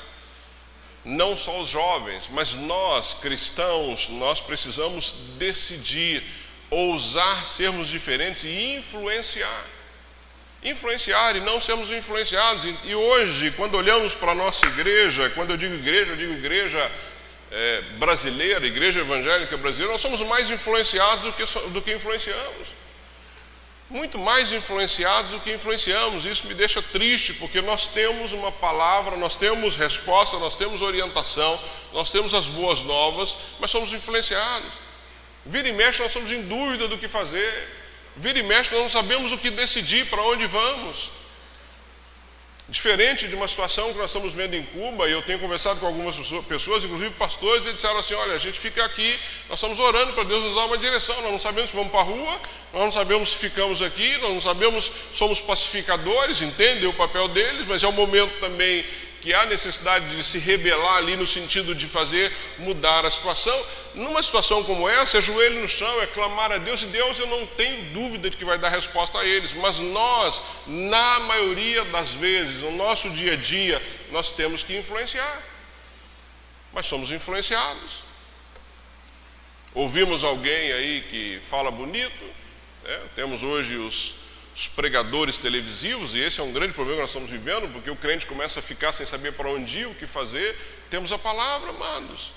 S2: Não só os jovens, mas nós, cristãos, nós precisamos decidir ousar sermos diferentes e influenciar. Influenciar e não sermos influenciados. E hoje, quando olhamos para a nossa igreja, quando eu digo igreja, eu digo igreja é, brasileira, igreja evangélica brasileira, nós somos mais influenciados do que, do que influenciamos. Muito mais influenciados do que influenciamos. Isso me deixa triste, porque nós temos uma palavra, nós temos resposta, nós temos orientação, nós temos as boas novas, mas somos influenciados. Vira e mexe, nós estamos em dúvida do que fazer. Vira e mexe, nós não sabemos o que decidir, para onde vamos. Diferente de uma situação que nós estamos vendo em Cuba, e eu tenho conversado com algumas pessoas, inclusive pastores, e disseram assim: olha, a gente fica aqui, nós estamos orando para Deus nos dar uma direção, nós não sabemos se vamos para a rua, nós não sabemos se ficamos aqui, nós não sabemos, somos pacificadores, entendem o papel deles, mas é o momento também que há necessidade de se rebelar ali no sentido de fazer mudar a situação. Numa situação como essa, é joelho no chão, é clamar a Deus, e Deus eu não tenho dúvida de que vai dar resposta a eles, mas nós, na maioria das vezes, no nosso dia a dia, nós temos que influenciar. Mas somos influenciados. Ouvimos alguém aí que fala bonito, né? temos hoje os os pregadores televisivos, e esse é um grande problema que nós estamos vivendo, porque o crente começa a ficar sem saber para onde ir, o que fazer. Temos a palavra, amados.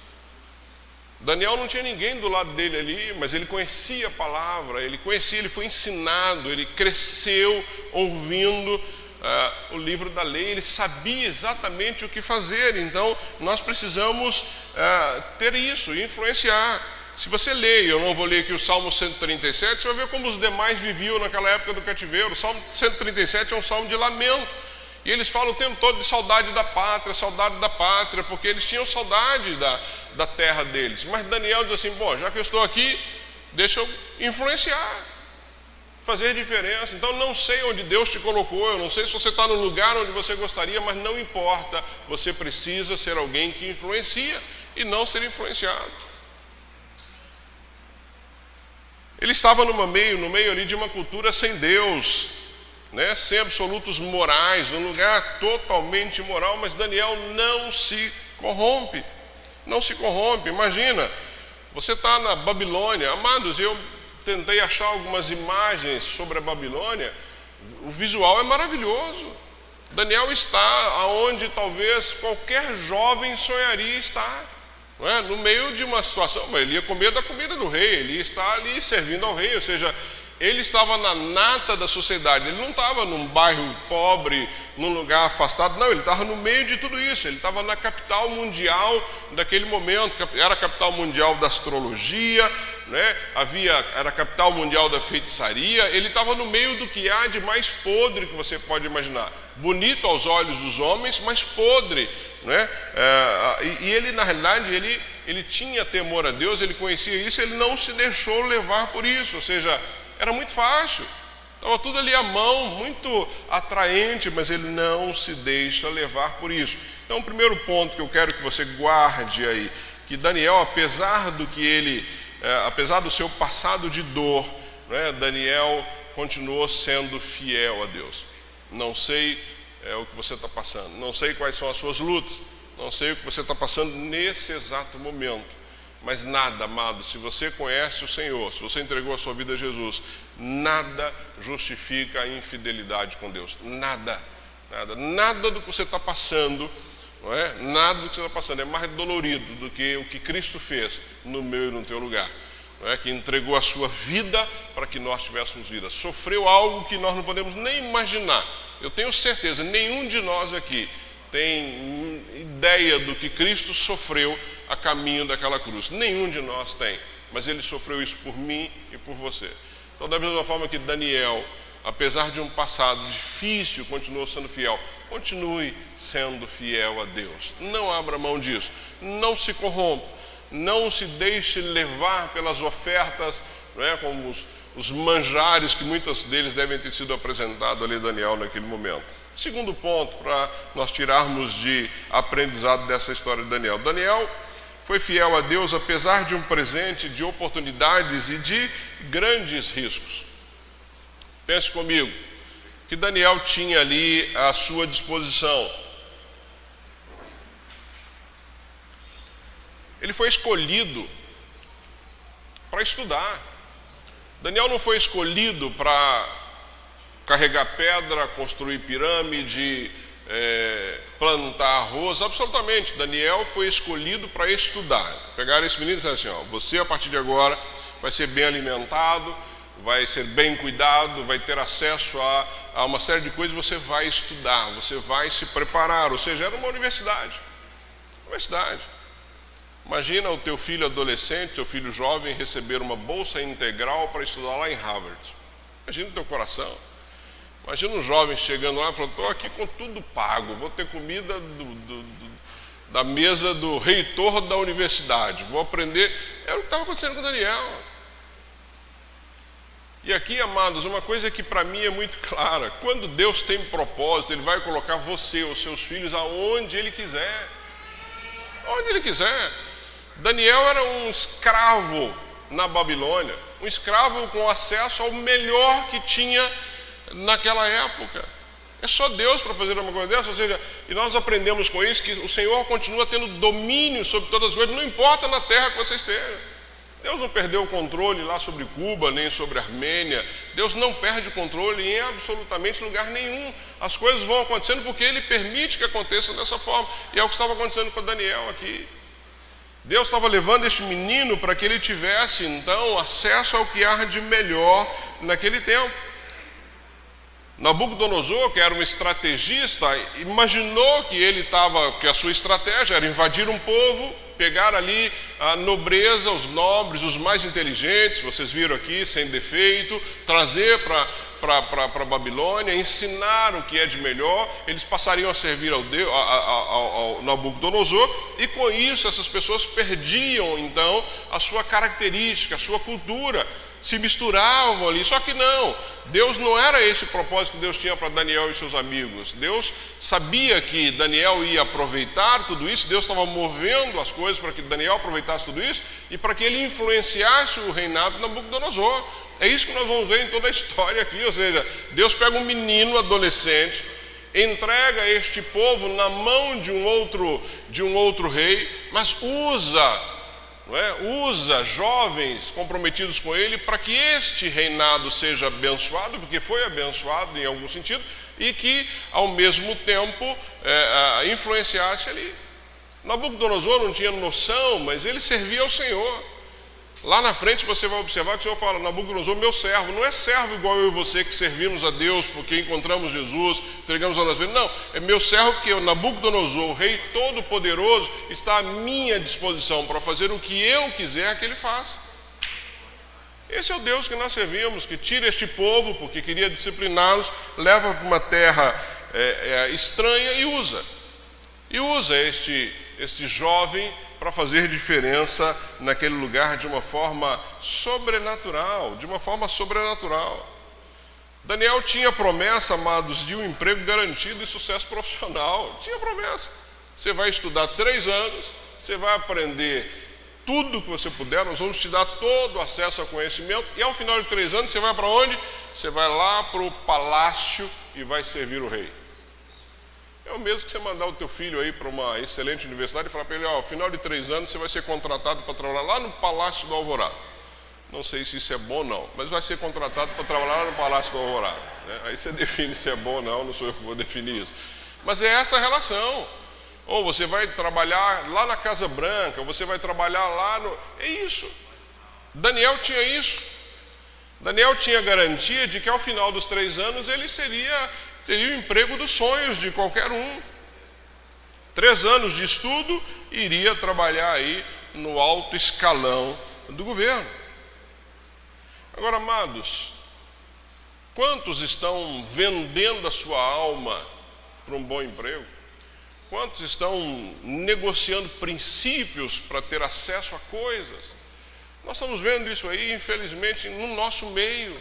S2: Daniel não tinha ninguém do lado dele ali, mas ele conhecia a palavra, ele conhecia, ele foi ensinado, ele cresceu ouvindo uh, o livro da lei, ele sabia exatamente o que fazer. Então, nós precisamos uh, ter isso, influenciar. Se você lê, eu não vou ler aqui o Salmo 137, você vai ver como os demais viviam naquela época do cativeiro. O Salmo 137 é um salmo de lamento. E eles falam o tempo todo de saudade da pátria, saudade da pátria, porque eles tinham saudade da, da terra deles. Mas Daniel diz assim: bom, já que eu estou aqui, deixa eu influenciar, fazer diferença. Então, não sei onde Deus te colocou, eu não sei se você está no lugar onde você gostaria, mas não importa, você precisa ser alguém que influencia e não ser influenciado. Ele estava no meio, no meio ali de uma cultura sem Deus, né, sem absolutos morais, num lugar totalmente moral, mas Daniel não se corrompe, não se corrompe. Imagina, você está na Babilônia, amados, eu tentei achar algumas imagens sobre a Babilônia, o visual é maravilhoso. Daniel está aonde talvez qualquer jovem sonharia estar é? no meio de uma situação, ele ia comer da comida do rei, ele ia estar ali servindo ao rei, ou seja, ele estava na nata da sociedade, ele não estava num bairro pobre, num lugar afastado, não, ele estava no meio de tudo isso, ele estava na capital mundial daquele momento, era a capital mundial da astrologia, né? havia, era a capital mundial da feitiçaria, ele estava no meio do que há de mais podre que você pode imaginar. Bonito aos olhos dos homens, mas podre. Né? É, e, e, ele, na realidade, ele, ele tinha temor a Deus, ele conhecia isso, ele não se deixou levar por isso, ou seja, era muito fácil. Estava tudo ali à mão, muito atraente, mas ele não se deixa levar por isso. Então, o primeiro ponto que eu quero que você guarde aí, que Daniel, apesar do que ele é, apesar do seu passado de dor, né, Daniel continuou sendo fiel a Deus. Não sei é, o que você está passando, não sei quais são as suas lutas, não sei o que você está passando nesse exato momento. Mas nada, amado, se você conhece o Senhor, se você entregou a sua vida a Jesus, nada justifica a infidelidade com Deus. Nada, nada, nada do que você está passando, não é? Nada do que você está passando é mais dolorido do que o que Cristo fez no meu e no teu lugar. Não é? Que entregou a sua vida para que nós tivéssemos vida. Sofreu algo que nós não podemos nem imaginar. Eu tenho certeza, nenhum de nós aqui tem ideia do que Cristo sofreu a caminho daquela cruz. Nenhum de nós tem. Mas ele sofreu isso por mim e por você. Então, da mesma forma que Daniel, apesar de um passado difícil, continuou sendo fiel, continue sendo fiel a Deus. Não abra mão disso. Não se corrompa. Não se deixe levar pelas ofertas, não é, como os, os manjares que muitos deles devem ter sido apresentados ali Daniel naquele momento. Segundo ponto, para nós tirarmos de aprendizado dessa história de Daniel. Daniel foi fiel a Deus apesar de um presente de oportunidades e de grandes riscos. Pense comigo, que Daniel tinha ali à sua disposição. Ele foi escolhido para estudar. Daniel não foi escolhido para carregar pedra, construir pirâmide, é, plantar arroz, absolutamente. Daniel foi escolhido para estudar. Pegaram esse menino e disseram assim: ó, você a partir de agora vai ser bem alimentado, vai ser bem cuidado, vai ter acesso a, a uma série de coisas, você vai estudar, você vai se preparar. Ou seja, era uma universidade. Universidade. Imagina o teu filho adolescente, teu filho jovem receber uma bolsa integral para estudar lá em Harvard. Imagina o teu coração. Imagina um jovem chegando lá e falando, estou aqui com tudo pago, vou ter comida do, do, do, da mesa do reitor da universidade, vou aprender. Era o que estava acontecendo com Daniel. E aqui, amados, uma coisa que para mim é muito clara: quando Deus tem propósito, Ele vai colocar você, os seus filhos, aonde Ele quiser. Onde Ele quiser. Daniel era um escravo na Babilônia, um escravo com acesso ao melhor que tinha naquela época. É só Deus para fazer uma coisa dessa, ou seja, e nós aprendemos com isso que o Senhor continua tendo domínio sobre todas as coisas, não importa na terra que você esteja. Deus não perdeu o controle lá sobre Cuba, nem sobre Armênia. Deus não perde o controle em absolutamente lugar nenhum. As coisas vão acontecendo porque Ele permite que aconteça dessa forma. E é o que estava acontecendo com Daniel aqui. Deus estava levando este menino para que ele tivesse então acesso ao que há de melhor naquele tempo. Nabucodonosor, que era um estrategista, imaginou que ele estava, que a sua estratégia era invadir um povo, pegar ali a nobreza, os nobres, os mais inteligentes, vocês viram aqui, sem defeito, trazer para para Babilônia, ensinar o que é de melhor, eles passariam a servir ao, Deus, ao, ao Nabucodonosor, e com isso essas pessoas perdiam então a sua característica, a sua cultura, se misturavam ali. Só que não, Deus não era esse o propósito que Deus tinha para Daniel e seus amigos. Deus sabia que Daniel ia aproveitar tudo isso, Deus estava movendo as coisas para que Daniel aproveitasse tudo isso e para que ele influenciasse o reinado de Nabucodonosor. É isso que nós vamos ver em toda a história aqui, ou seja, Deus pega um menino adolescente, entrega este povo na mão de um outro de um outro rei, mas usa, é? Usa jovens comprometidos com ele para que este reinado seja abençoado, porque foi abençoado em algum sentido, e que ao mesmo tempo é, influenciasse ali. Nabucodonosor não tinha noção, mas ele servia ao Senhor. Lá na frente você vai observar que o Senhor fala, Nabucodonosor, meu servo, não é servo igual eu e você que servimos a Deus porque encontramos Jesus, entregamos a nossa vida. Não, é meu servo porque o Nabucodonosor, o rei todo-poderoso, está à minha disposição para fazer o que eu quiser que ele faça. Esse é o Deus que nós servimos, que tira este povo, porque queria discipliná-los, leva para uma terra é, é, estranha e usa. E usa este, este jovem para fazer diferença naquele lugar de uma forma sobrenatural, de uma forma sobrenatural. Daniel tinha promessa, amados, de um emprego garantido e sucesso profissional. *laughs* Tinha promessa. Você vai estudar três anos, você vai aprender tudo que você puder, nós vamos te dar todo o acesso ao conhecimento, e ao final de três anos você vai para onde? Você vai lá para o palácio e vai servir o rei. É o mesmo que você mandar o teu filho aí para uma excelente universidade e falar para ele, ó, ao final de três anos você vai ser contratado para trabalhar lá no Palácio do Alvorada. Não sei se isso é bom ou não, mas vai ser contratado para trabalhar lá no Palácio do Alvorada. Né? Aí você *laughs* define se é bom ou não, não sou eu que vou definir isso. Mas é essa relação. Ou você vai trabalhar lá na Casa Branca, ou você vai trabalhar lá no. É isso. Daniel tinha isso. Daniel tinha garantia de que ao final dos três anos ele seria teria o emprego dos sonhos de qualquer um. Três anos de estudo, iria trabalhar aí no alto escalão do governo. Agora, amados, quantos estão vendendo a sua alma para um bom emprego? Quantos estão negociando princípios para ter acesso a coisas? Nós estamos vendo isso aí, infelizmente, no nosso meio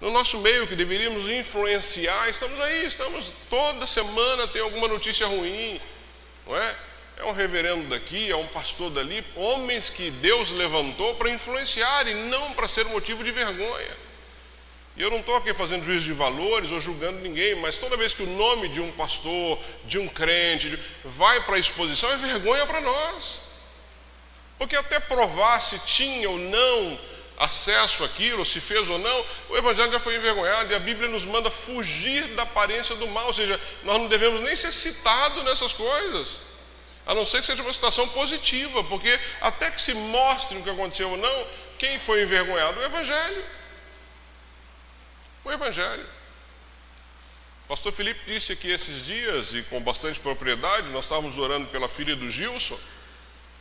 S2: no nosso meio que deveríamos influenciar, estamos aí, estamos toda semana tem alguma notícia ruim, não é? É um reverendo daqui, é um pastor dali, homens que Deus levantou para influenciar e não para ser motivo de vergonha. E eu não estou aqui fazendo juízo de valores ou julgando ninguém, mas toda vez que o nome de um pastor, de um crente, vai para a exposição, é vergonha para nós. Porque até provar se tinha ou não acesso àquilo, se fez ou não, o Evangelho já foi envergonhado e a Bíblia nos manda fugir da aparência do mal, ou seja, nós não devemos nem ser citados nessas coisas, a não ser que seja uma citação positiva, porque até que se mostre o que aconteceu ou não, quem foi envergonhado? O Evangelho. O Evangelho. Pastor Felipe disse aqui esses dias, e com bastante propriedade, nós estávamos orando pela filha do Gilson,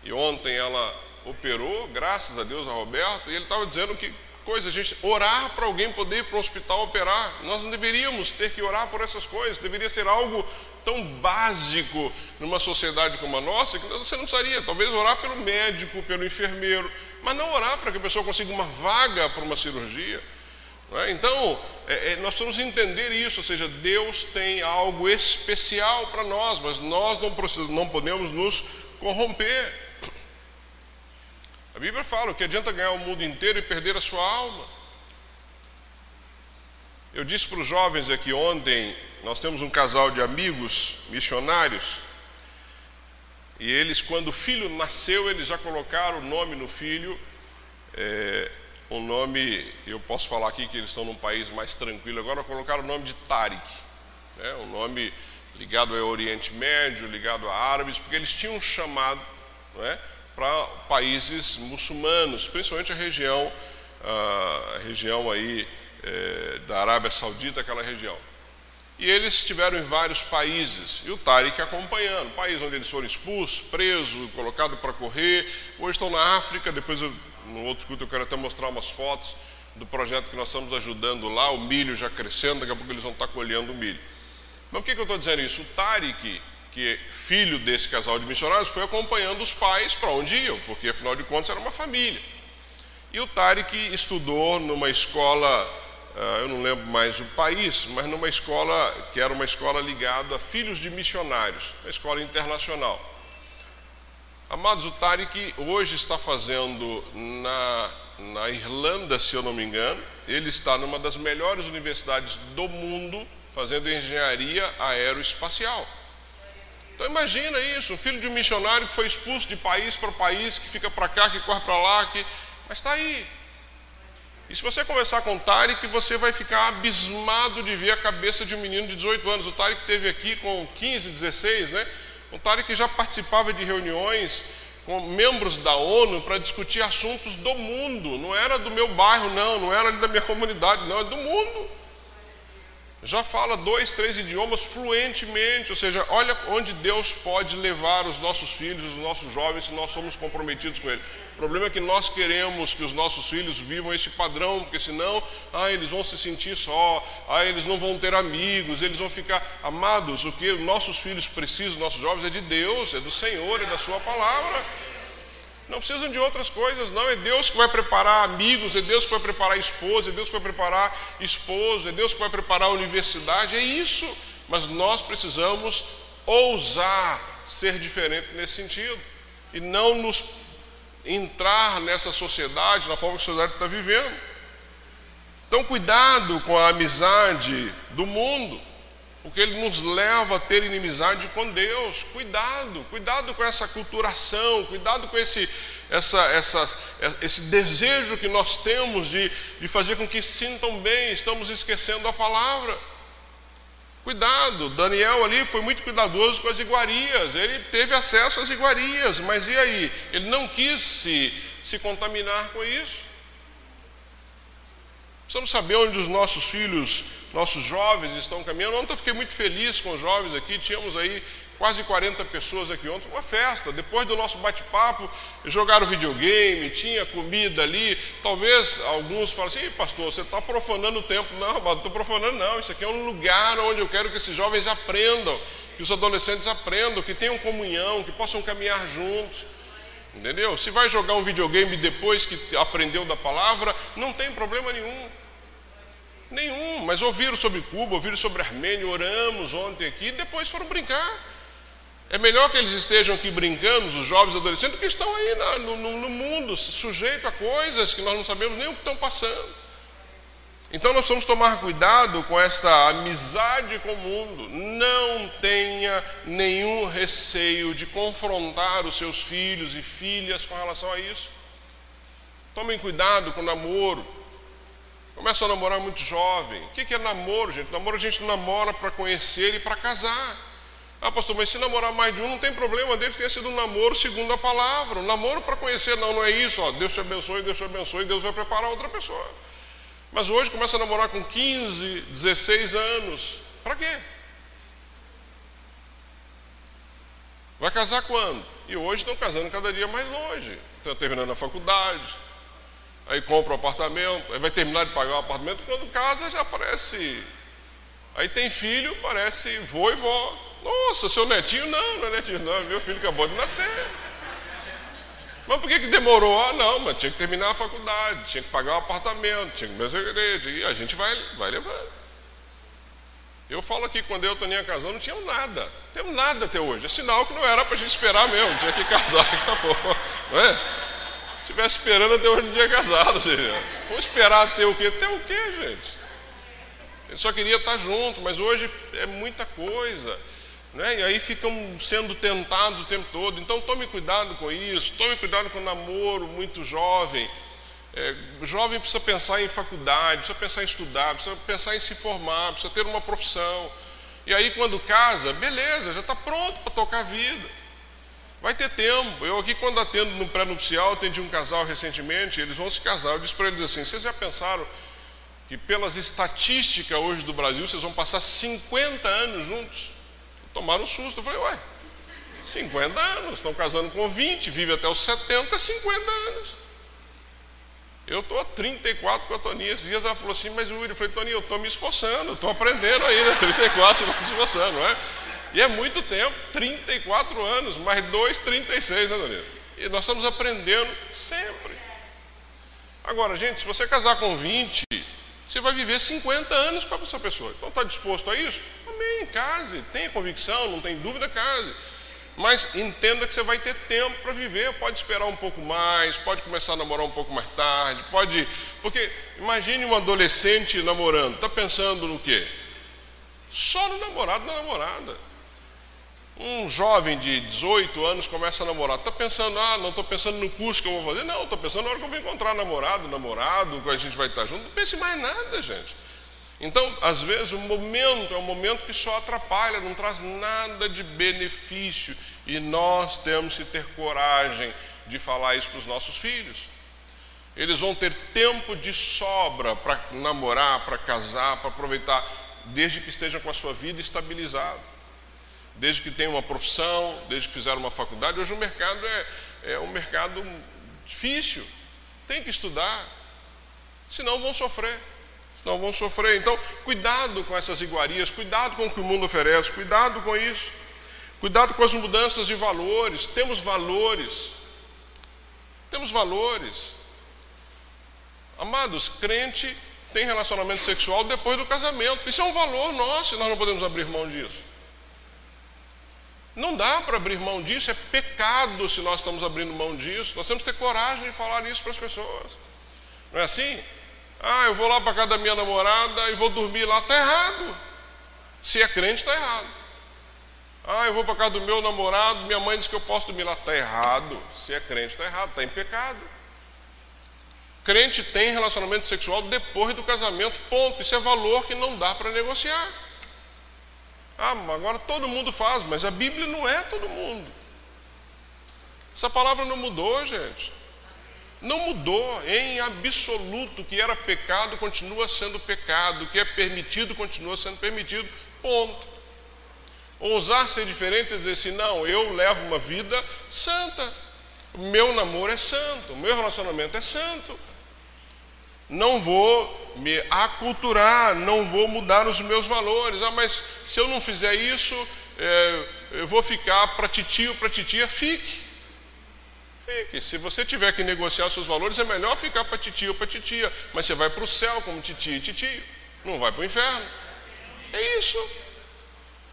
S2: e ontem ela operou, graças a Deus, a Roberta, e ele estava dizendo que coisa, a gente orar para alguém poder ir para o hospital operar. Nós não deveríamos ter que orar por essas coisas, deveria ser algo tão básico numa sociedade como a nossa que você não precisaria, talvez orar pelo médico, pelo enfermeiro, mas não orar para que a pessoa consiga uma vaga para uma cirurgia. É? Então, é, é, nós precisamos entender isso, ou seja, Deus tem algo especial para nós, mas nós não, não podemos nos corromper. A Bíblia fala que adianta ganhar o mundo inteiro e perder a sua alma. Eu disse para os jovens aqui ontem, nós temos um casal de amigos missionários, e eles, quando o filho nasceu, eles já colocaram o nome no filho, é, um nome, eu posso falar aqui que eles estão num país mais tranquilo, agora colocaram o nome de Tariq, né, um nome ligado ao Oriente Médio, ligado a árabes, porque eles tinham um chamado, não é? Para países muçulmanos, principalmente a região, a região aí é, da Arábia Saudita, aquela região. E eles estiveram em vários países, e o Tariq acompanhando, país onde eles foram expulsos, presos, colocados para correr. Hoje estão na África, depois eu, no outro culto eu quero até mostrar umas fotos do projeto que nós estamos ajudando lá, o milho já crescendo, daqui a pouco eles vão estar colhendo o milho. Mas por que, que eu estou dizendo isso? O Tariq, que filho desse casal de missionários foi acompanhando os pais para onde iam, porque afinal de contas era uma família. E o Tarek estudou numa escola, ah, eu não lembro mais o país, mas numa escola que era uma escola ligada a filhos de missionários, uma escola internacional. Amados, o Tarek hoje está fazendo na, na Irlanda, se eu não me engano, ele está numa das melhores universidades do mundo fazendo engenharia aeroespacial. Então imagina isso, um filho de um missionário que foi expulso de país para país, que fica para cá, que corre para lá, que... mas está aí. E se você conversar com o Tarek, você vai ficar abismado de ver a cabeça de um menino de 18 anos. O Tarek teve aqui com 15, 16, né? O Tarek já participava de reuniões com membros da ONU para discutir assuntos do mundo. Não era do meu bairro, não, não era da minha comunidade, não, é do mundo. Já fala dois, três idiomas fluentemente, ou seja, olha onde Deus pode levar os nossos filhos, os nossos jovens, se nós somos comprometidos com Ele. O problema é que nós queremos que os nossos filhos vivam esse padrão, porque senão, ah, eles vão se sentir só, ah, eles não vão ter amigos, eles vão ficar amados. O que nossos filhos precisam, nossos jovens, é de Deus, é do Senhor, é da Sua palavra. Não precisam de outras coisas, não. É Deus que vai preparar amigos, é Deus que vai preparar esposa, é Deus que vai preparar esposo, é Deus que vai preparar a universidade, é isso. Mas nós precisamos ousar ser diferente nesse sentido e não nos entrar nessa sociedade, na forma que a sociedade está vivendo. Então, cuidado com a amizade do mundo porque ele nos leva a ter inimizade com Deus. Cuidado, cuidado com essa culturação, cuidado com esse, essa, essa, esse desejo que nós temos de, de fazer com que sintam bem, estamos esquecendo a palavra. Cuidado, Daniel ali foi muito cuidadoso com as iguarias, ele teve acesso às iguarias, mas e aí? Ele não quis se, se contaminar com isso. Precisamos saber onde os nossos filhos nossos jovens estão caminhando. Ontem eu fiquei muito feliz com os jovens aqui, tínhamos aí quase 40 pessoas aqui ontem, uma festa. Depois do nosso bate-papo, jogaram videogame, tinha comida ali. Talvez alguns falem assim, pastor, você está profanando o tempo. Não, não estou profanando, não. Isso aqui é um lugar onde eu quero que esses jovens aprendam, que os adolescentes aprendam, que tenham comunhão, que possam caminhar juntos. Entendeu? Se vai jogar um videogame depois que aprendeu da palavra, não tem problema nenhum. Nenhum, mas ouviram sobre Cuba, ouviram sobre Armênia, oramos ontem aqui e depois foram brincar. É melhor que eles estejam aqui brincando, os jovens adolescentes, do que estão aí no, no, no mundo, sujeitos a coisas que nós não sabemos nem o que estão passando. Então nós vamos tomar cuidado com essa amizade com o mundo. Não tenha nenhum receio de confrontar os seus filhos e filhas com relação a isso. Tomem cuidado com o namoro. Começa a namorar muito jovem. O que é namoro, gente? Namoro a gente namora para conhecer e para casar. Ah, pastor, mas se namorar mais de um, não tem problema, que tenha sido um namoro segundo a palavra. Um namoro para conhecer, não, não é isso. Ó, Deus te abençoe, Deus te abençoe, Deus vai preparar outra pessoa. Mas hoje começa a namorar com 15, 16 anos. Para quê? Vai casar quando? E hoje estão casando cada dia mais longe. Estão terminando a faculdade, aí compra um apartamento, aí vai terminar de pagar o apartamento, quando casa já parece. Aí tem filho, parece vô e vó. Nossa, seu netinho não, não é netinho, não, meu filho acabou de nascer. Mas por que, que demorou? Ah, não, mas tinha que terminar a faculdade, tinha que pagar o apartamento, tinha que a igreja, e a gente vai, vai levando. Eu falo aqui, quando eu e Toninha casamos, não tinha nada. Não temos nada até hoje. É sinal que não era para a gente esperar mesmo, tinha que *laughs* casar acabou. Não é? Estivesse esperando até hoje no dia casado, *laughs* ou vamos esperar ter o quê? Ter o quê, gente? Ele só queria estar junto, mas hoje é muita coisa. Né? E aí ficam sendo tentados o tempo todo. Então tome cuidado com isso, tome cuidado com o namoro muito jovem. É, jovem precisa pensar em faculdade, precisa pensar em estudar, precisa pensar em se formar, precisa ter uma profissão. E aí quando casa, beleza, já está pronto para tocar a vida. Vai ter tempo. Eu aqui, quando atendo no pré-nupcial, atendi um casal recentemente, eles vão se casar. Eu disse para eles assim: vocês já pensaram que, pelas estatísticas hoje do Brasil, vocês vão passar 50 anos juntos? Tomaram um susto. Eu falei: ué, 50 anos, estão casando com 20, vive até os 70, 50 anos. Eu estou há 34 com a Toninha. Esses dias ela falou assim: Mas Yuri, eu falei: Toninha, eu estou me esforçando, estou aprendendo aí, né? 34, você está se esforçando, não é? E é muito tempo, 34 anos, mais dois, 36, né, Danilo? E nós estamos aprendendo sempre. Agora, gente, se você casar com 20, você vai viver 50 anos com essa pessoa. Então, está disposto a isso? Amém, case. Tenha convicção, não tem dúvida, case. Mas entenda que você vai ter tempo para viver. Pode esperar um pouco mais, pode começar a namorar um pouco mais tarde, pode. Porque imagine um adolescente namorando, está pensando no quê? Só no namorado, na namorada. Um jovem de 18 anos começa a namorar. Está pensando, ah, não estou pensando no curso que eu vou fazer. Não, estou pensando na hora que eu vou encontrar namorado, namorado, que a gente vai estar junto. Não pense mais nada, gente. Então, às vezes, o momento é um momento que só atrapalha, não traz nada de benefício. E nós temos que ter coragem de falar isso para os nossos filhos. Eles vão ter tempo de sobra para namorar, para casar, para aproveitar desde que estejam com a sua vida estabilizada, desde que tenham uma profissão, desde que fizeram uma faculdade. Hoje o mercado é, é um mercado difícil, tem que estudar, senão vão sofrer. Senão vão sofrer. Então, cuidado com essas iguarias, cuidado com o que o mundo oferece, cuidado com isso. Cuidado com as mudanças de valores. Temos valores. Temos valores. Amados, crente tem relacionamento sexual depois do casamento. Isso é um valor nosso nós não podemos abrir mão disso. Não dá para abrir mão disso, é pecado se nós estamos abrindo mão disso. Nós temos que ter coragem de falar isso para as pessoas. Não é assim? Ah, eu vou lá para casa da minha namorada e vou dormir lá. Está errado. Se é crente, está errado. Ah, eu vou para casa do meu namorado, minha mãe diz que eu posso dormir lá. Está errado. Se é crente, está errado, está em pecado. Crente tem relacionamento sexual depois do casamento, ponto. Isso é valor que não dá para negociar. Ah, agora todo mundo faz, mas a Bíblia não é todo mundo. Essa palavra não mudou, gente. Não mudou em absoluto. O que era pecado continua sendo pecado. O que é permitido continua sendo permitido. Ponto. Ousar ser diferente e dizer assim: não, eu levo uma vida santa. O meu namoro é santo. O meu relacionamento é santo não vou me aculturar, não vou mudar os meus valores. Ah, mas se eu não fizer isso, é, eu vou ficar para titio, para titia, fique. Fique. Se você tiver que negociar seus valores, é melhor ficar para titio para titia. Mas você vai para o céu como titio e titio, não vai para o inferno. É isso.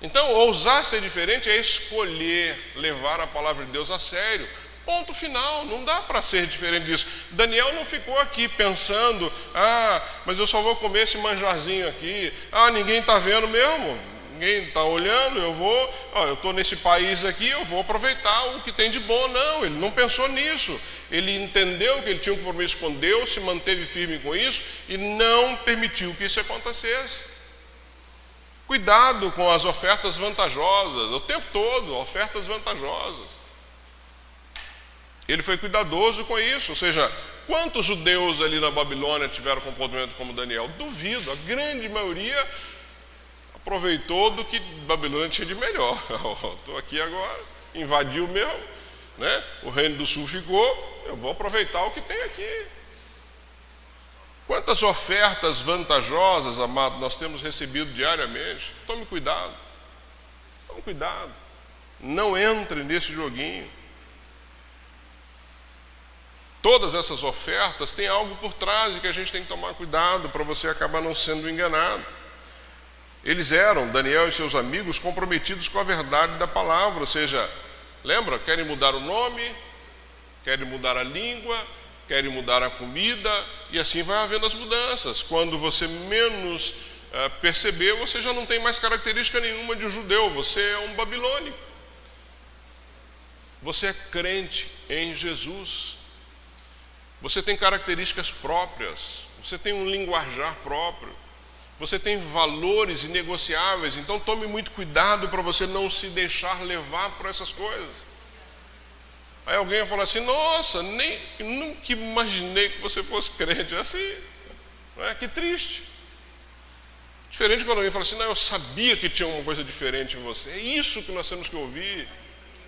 S2: Então, ousar ser diferente é escolher levar a palavra de Deus a sério Ponto final, não dá para ser diferente disso. Daniel não ficou aqui pensando, ah, mas eu só vou comer esse manjarzinho aqui, ah, ninguém está vendo mesmo, ninguém está olhando, eu vou, ó, eu estou nesse país aqui, eu vou aproveitar o que tem de bom. Não, ele não pensou nisso. Ele entendeu que ele tinha um compromisso com Deus, se manteve firme com isso e não permitiu que isso acontecesse. Cuidado com as ofertas vantajosas, o tempo todo, ofertas vantajosas. Ele foi cuidadoso com isso, ou seja, quantos judeus ali na Babilônia tiveram comportamento como Daniel? Duvido, a grande maioria aproveitou do que Babilônia tinha de melhor. *laughs* Estou aqui agora, invadiu mesmo, né? o reino do sul ficou, eu vou aproveitar o que tem aqui. Quantas ofertas vantajosas, amado, nós temos recebido diariamente? Tome cuidado, tome cuidado, não entre nesse joguinho. Todas essas ofertas têm algo por trás e que a gente tem que tomar cuidado para você acabar não sendo enganado. Eles eram, Daniel e seus amigos, comprometidos com a verdade da palavra, ou seja, lembra? Querem mudar o nome, querem mudar a língua, querem mudar a comida, e assim vai havendo as mudanças. Quando você menos uh, perceber, você já não tem mais característica nenhuma de judeu, você é um babilônico. Você é crente em Jesus. Você tem características próprias, você tem um linguajar próprio, você tem valores inegociáveis, então tome muito cuidado para você não se deixar levar por essas coisas. Aí alguém vai falar assim: Nossa, nem, nunca imaginei que você fosse crente. Assim, não é? Que triste. Diferente quando alguém fala assim: Não, eu sabia que tinha uma coisa diferente em você. É isso que nós temos que ouvir.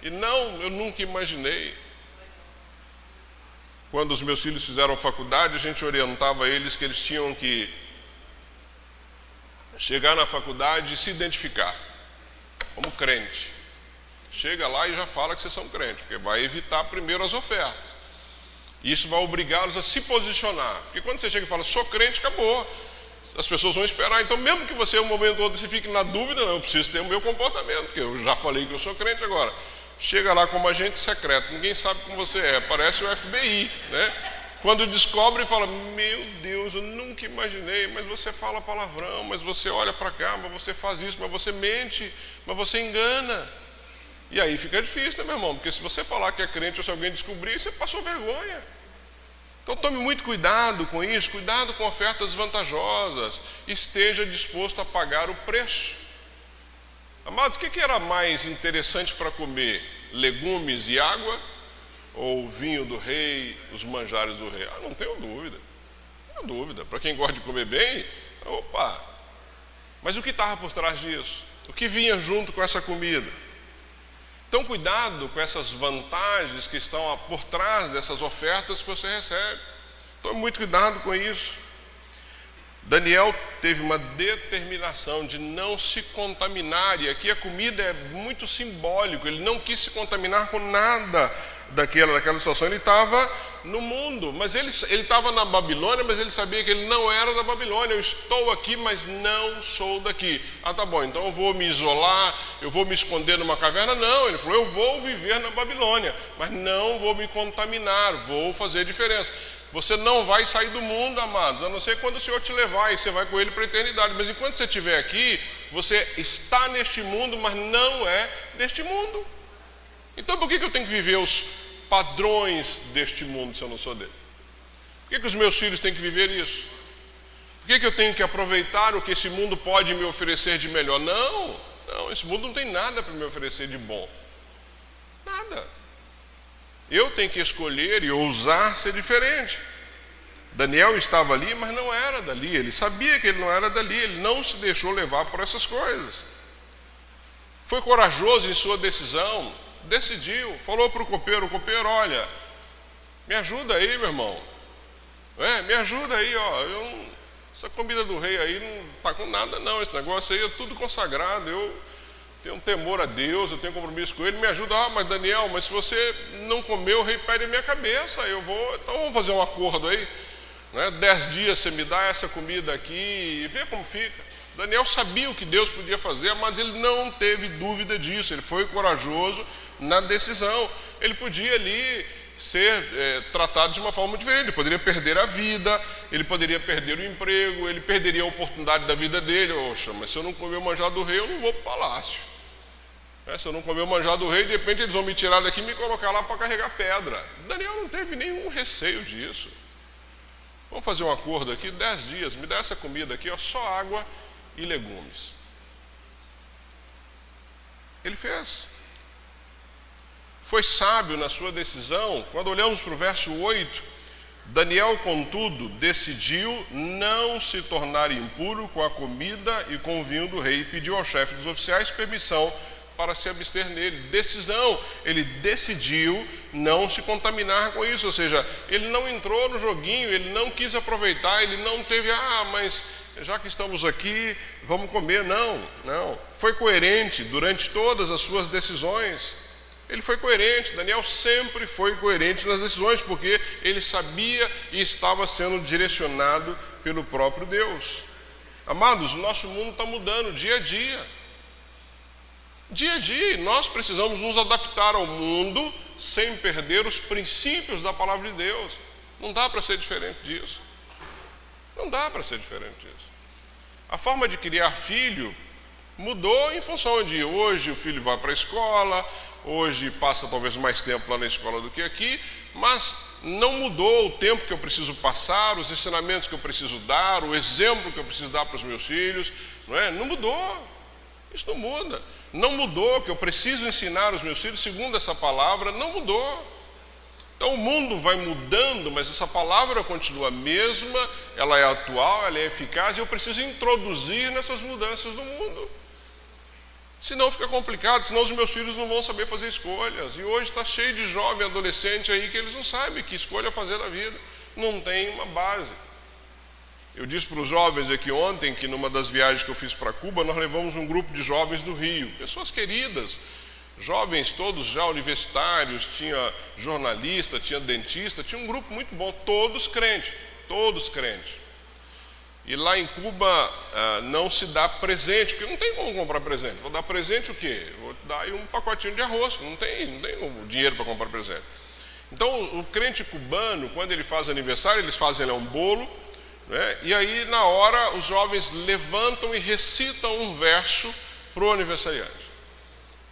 S2: E não, eu nunca imaginei. Quando os meus filhos fizeram faculdade, a gente orientava eles que eles tinham que chegar na faculdade e se identificar como crente. Chega lá e já fala que vocês são crentes, porque vai evitar primeiro as ofertas. Isso vai obrigá-los a se posicionar. Porque quando você chega e fala, sou crente, acabou. As pessoas vão esperar. Então, mesmo que você, um momento ou outro, você fique na dúvida, não, eu preciso ter o meu comportamento, porque eu já falei que eu sou crente agora chega lá como agente secreto, ninguém sabe como você é, parece o FBI, né? Quando descobre, fala: Meu Deus, eu nunca imaginei, mas você fala palavrão, mas você olha para cá, mas você faz isso, mas você mente, mas você engana. E aí fica difícil, né, meu irmão? Porque se você falar que é crente ou se alguém descobrir, você passou vergonha. Então tome muito cuidado com isso, cuidado com ofertas vantajosas, esteja disposto a pagar o preço. Amados, o que era mais interessante para comer? Legumes e água? Ou vinho do rei, os manjares do rei? Ah, não tenho dúvida. Não tenho dúvida. Para quem gosta de comer bem, opa, Mas o que estava por trás disso? O que vinha junto com essa comida? Então, cuidado com essas vantagens que estão por trás dessas ofertas que você recebe. Tome muito cuidado com isso. Daniel teve uma determinação de não se contaminar, e aqui a comida é muito simbólico, ele não quis se contaminar com nada daquela, daquela situação, ele estava no mundo, mas ele estava na Babilônia, mas ele sabia que ele não era da Babilônia, eu estou aqui, mas não sou daqui. Ah, tá bom, então eu vou me isolar, eu vou me esconder numa caverna? Não, ele falou, eu vou viver na Babilônia, mas não vou me contaminar, vou fazer diferença. Você não vai sair do mundo, amados, a não ser quando o Senhor te levar e você vai com Ele para a eternidade. Mas enquanto você estiver aqui, você está neste mundo, mas não é deste mundo. Então por que, eu tenho que viver os padrões deste mundo se eu não sou dele? Por que, os meus filhos têm que viver isso? Por que eu tenho que aproveitar o que esse mundo pode me oferecer de melhor? Não, não, esse mundo não tem nada para me oferecer de bom. Nada. Eu tenho que escolher e ousar ser diferente. Daniel estava ali, mas não era dali. Ele sabia que ele não era dali. Ele não se deixou levar por essas coisas. Foi corajoso em sua decisão. Decidiu. Falou para o copeiro: copeiro, olha, me ajuda aí, meu irmão. É, me ajuda aí, ó. Eu, essa comida do rei aí não está com nada, não. Esse negócio aí é tudo consagrado. Eu tenho um temor a Deus, eu tenho compromisso com Ele, me ajuda. Ah, mas Daniel, mas se você não comeu, o rei pede a minha cabeça, eu vou, então vamos fazer um acordo aí. Né? Dez dias você me dá essa comida aqui e vê como fica. Daniel sabia o que Deus podia fazer, mas ele não teve dúvida disso, ele foi corajoso na decisão. Ele podia ali ser é, tratado de uma forma diferente. Ele poderia perder a vida, ele poderia perder o emprego, ele perderia a oportunidade da vida dele. Oxa, mas se eu não comer o manjar do rei, eu não vou para o palácio. É, se eu não comer o manjar do rei, de repente eles vão me tirar daqui e me colocar lá para carregar pedra. Daniel não teve nenhum receio disso. Vamos fazer um acordo aqui, dez dias, me dá essa comida aqui, ó, só água e legumes. Ele fez foi sábio na sua decisão. Quando olhamos para o verso 8, Daniel, contudo, decidiu não se tornar impuro com a comida e com o vinho do rei e pediu ao chefe dos oficiais permissão para se abster nele. Decisão, ele decidiu não se contaminar com isso, ou seja, ele não entrou no joguinho, ele não quis aproveitar, ele não teve, ah, mas já que estamos aqui, vamos comer. Não, não. Foi coerente durante todas as suas decisões. Ele foi coerente, Daniel sempre foi coerente nas decisões, porque ele sabia e estava sendo direcionado pelo próprio Deus. Amados, o nosso mundo está mudando dia a dia. Dia a dia, nós precisamos nos adaptar ao mundo sem perder os princípios da palavra de Deus. Não dá para ser diferente disso. Não dá para ser diferente disso. A forma de criar filho mudou em função de hoje o filho vai para a escola, hoje passa talvez mais tempo lá na escola do que aqui, mas não mudou o tempo que eu preciso passar, os ensinamentos que eu preciso dar, o exemplo que eu preciso dar para os meus filhos, não é? Não mudou. Isso não muda. Não mudou que eu preciso ensinar os meus filhos segundo essa palavra, não mudou. Então o mundo vai mudando, mas essa palavra continua a mesma, ela é atual, ela é eficaz e eu preciso introduzir nessas mudanças do mundo. Senão fica complicado, senão os meus filhos não vão saber fazer escolhas. E hoje está cheio de jovem adolescente aí que eles não sabem que escolha fazer da vida. Não tem uma base. Eu disse para os jovens aqui ontem que numa das viagens que eu fiz para Cuba, nós levamos um grupo de jovens do Rio, pessoas queridas, jovens todos já universitários, tinha jornalista, tinha dentista, tinha um grupo muito bom, todos crentes, todos crentes. E lá em Cuba ah, não se dá presente, porque não tem como comprar presente. Vou dar presente o quê? Vou dar aí um pacotinho de arroz, não tem, não tem dinheiro para comprar presente. Então, o crente cubano, quando ele faz aniversário, eles fazem lá um bolo, né? e aí na hora os jovens levantam e recitam um verso para o aniversariante.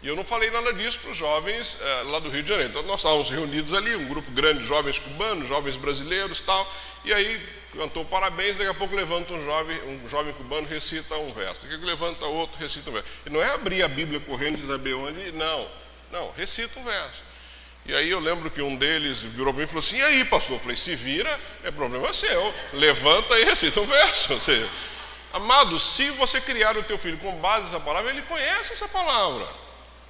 S2: E eu não falei nada disso para os jovens eh, lá do Rio de Janeiro. Então nós estávamos reunidos ali, um grupo grande de jovens cubanos, jovens brasileiros tal. E aí cantou parabéns, daqui a pouco levanta um jovem, um jovem cubano recita um verso. Daqui a pouco levanta outro, recita um verso. E não é abrir a Bíblia correndo e saber onde, não. Não, recita um verso. E aí eu lembro que um deles virou para mim e falou assim, e aí pastor? Eu falei, se vira, é problema seu. Levanta e *laughs* recita um verso. Ou seja, Amado, se você criar o teu filho com base nessa palavra, ele conhece essa palavra.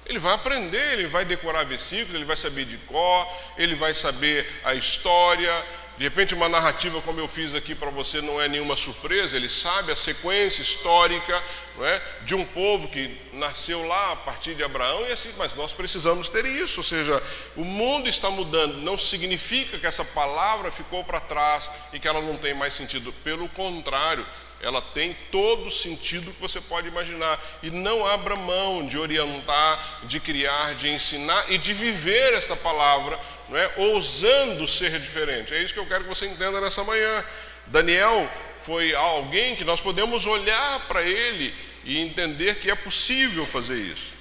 S2: Ele vai aprender, ele vai decorar versículos, ele vai saber de cor, ele vai saber a história, de repente, uma narrativa como eu fiz aqui para você não é nenhuma surpresa, ele sabe a sequência histórica é, de um povo que nasceu lá a partir de Abraão, e assim, mas nós precisamos ter isso, ou seja, o mundo está mudando, não significa que essa palavra ficou para trás e que ela não tem mais sentido, pelo contrário, ela tem todo o sentido que você pode imaginar, e não abra mão de orientar, de criar, de ensinar e de viver esta palavra não é? ousando ser diferente. É isso que eu quero que você entenda nessa manhã. Daniel foi alguém que nós podemos olhar para ele e entender que é possível fazer isso.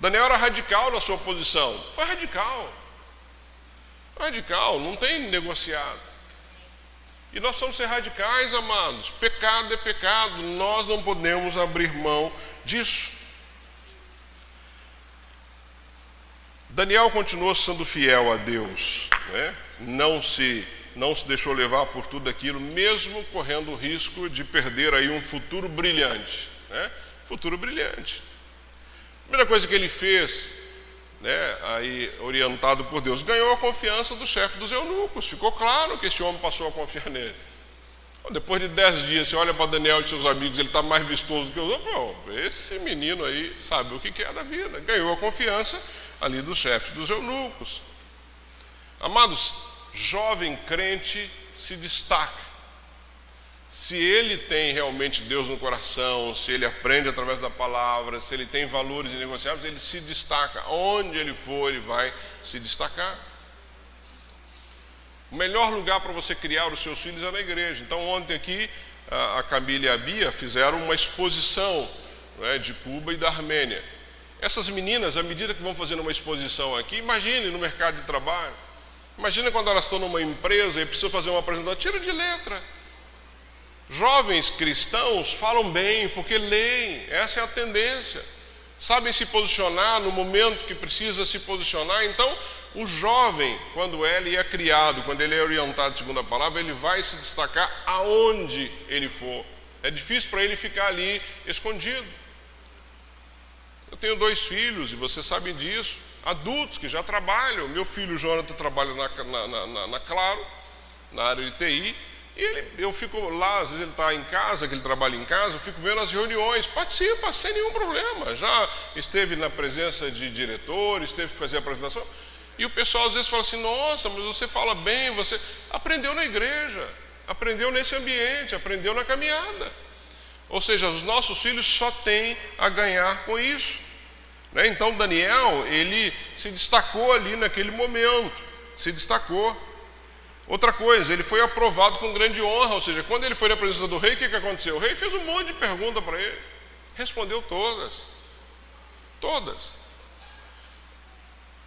S2: Daniel era radical na sua posição, foi radical. Radical, não tem negociado. E nós somos ser radicais, amados. Pecado é pecado, nós não podemos abrir mão disso. Daniel continuou sendo fiel a Deus, né? não, se, não se deixou levar por tudo aquilo, mesmo correndo o risco de perder aí um futuro brilhante. Né? Futuro brilhante. A primeira coisa que ele fez, né, aí, orientado por Deus, ganhou a confiança do chefe dos eunucos. Ficou claro que esse homem passou a confiar nele. Depois de dez dias, você olha para Daniel e seus amigos, ele está mais vistoso que os outros. Esse menino aí sabe o que é da vida. Ganhou a confiança ali do chefe dos eunucos. Amados, jovem crente se destaca. Se ele tem realmente Deus no coração, se ele aprende através da palavra, se ele tem valores inegociáveis, ele se destaca. Onde ele for, ele vai se destacar. O melhor lugar para você criar os seus filhos é na igreja. Então, ontem aqui, a Camila e a Bia fizeram uma exposição né, de Cuba e da Armênia. Essas meninas, à medida que vão fazendo uma exposição aqui, imagine no mercado de trabalho. Imagina quando elas estão numa empresa e precisam fazer uma apresentação, tira de letra. Jovens cristãos falam bem porque leem, essa é a tendência. Sabem se posicionar no momento que precisa se posicionar. Então, o jovem, quando ele é criado, quando ele é orientado segundo a palavra, ele vai se destacar aonde ele for. É difícil para ele ficar ali escondido. Eu tenho dois filhos, e vocês sabem disso, adultos que já trabalham. Meu filho Jonathan trabalha na, na, na, na Claro, na área de TI, e ele, eu fico lá, às vezes ele está em casa, que ele trabalha em casa, eu fico vendo as reuniões, participa sem nenhum problema. Já esteve na presença de diretores, esteve fazer a apresentação. E o pessoal às vezes fala assim: nossa, mas você fala bem, você aprendeu na igreja, aprendeu nesse ambiente, aprendeu na caminhada. Ou seja, os nossos filhos só têm a ganhar com isso. Né? Então Daniel, ele se destacou ali naquele momento, se destacou. Outra coisa, ele foi aprovado com grande honra, ou seja, quando ele foi na presença do rei, o que, que aconteceu? O rei fez um monte de perguntas para ele, respondeu todas. Todas.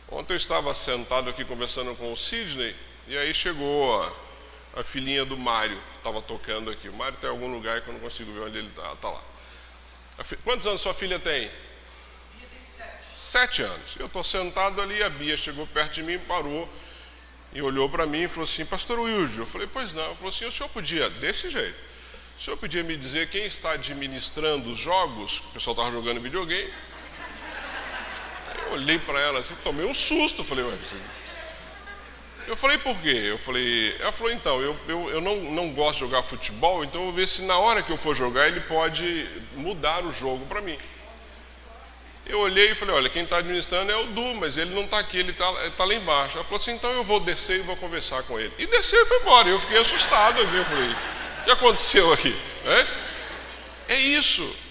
S2: Ontem eu estava sentado aqui conversando com o Sidney, e aí chegou a, a filhinha do Mário, estava tocando aqui. O Mário está em algum lugar que eu não consigo ver onde ele está. Está lá. Quantos anos sua filha tem? Sete anos. Eu estou sentado ali, a Bia chegou perto de mim, parou e olhou para mim e falou assim: Pastor Wilde. Eu falei: Pois não. Ele falou assim: O senhor podia, desse jeito, o senhor podia me dizer quem está administrando os jogos? O pessoal estava jogando videogame. Eu olhei para ela assim, tomei um susto. Falei: Mas eu falei, por quê? Eu falei, ela falou, então, eu, eu, eu não, não gosto de jogar futebol, então eu vou ver se na hora que eu for jogar ele pode mudar o jogo para mim. Eu olhei e falei, olha, quem está administrando é o Du, mas ele não está aqui, ele está tá lá embaixo. Ela falou assim, então eu vou descer e vou conversar com ele. E desceu e foi embora. Eu fiquei assustado aqui, eu falei, o que aconteceu aqui? É, é isso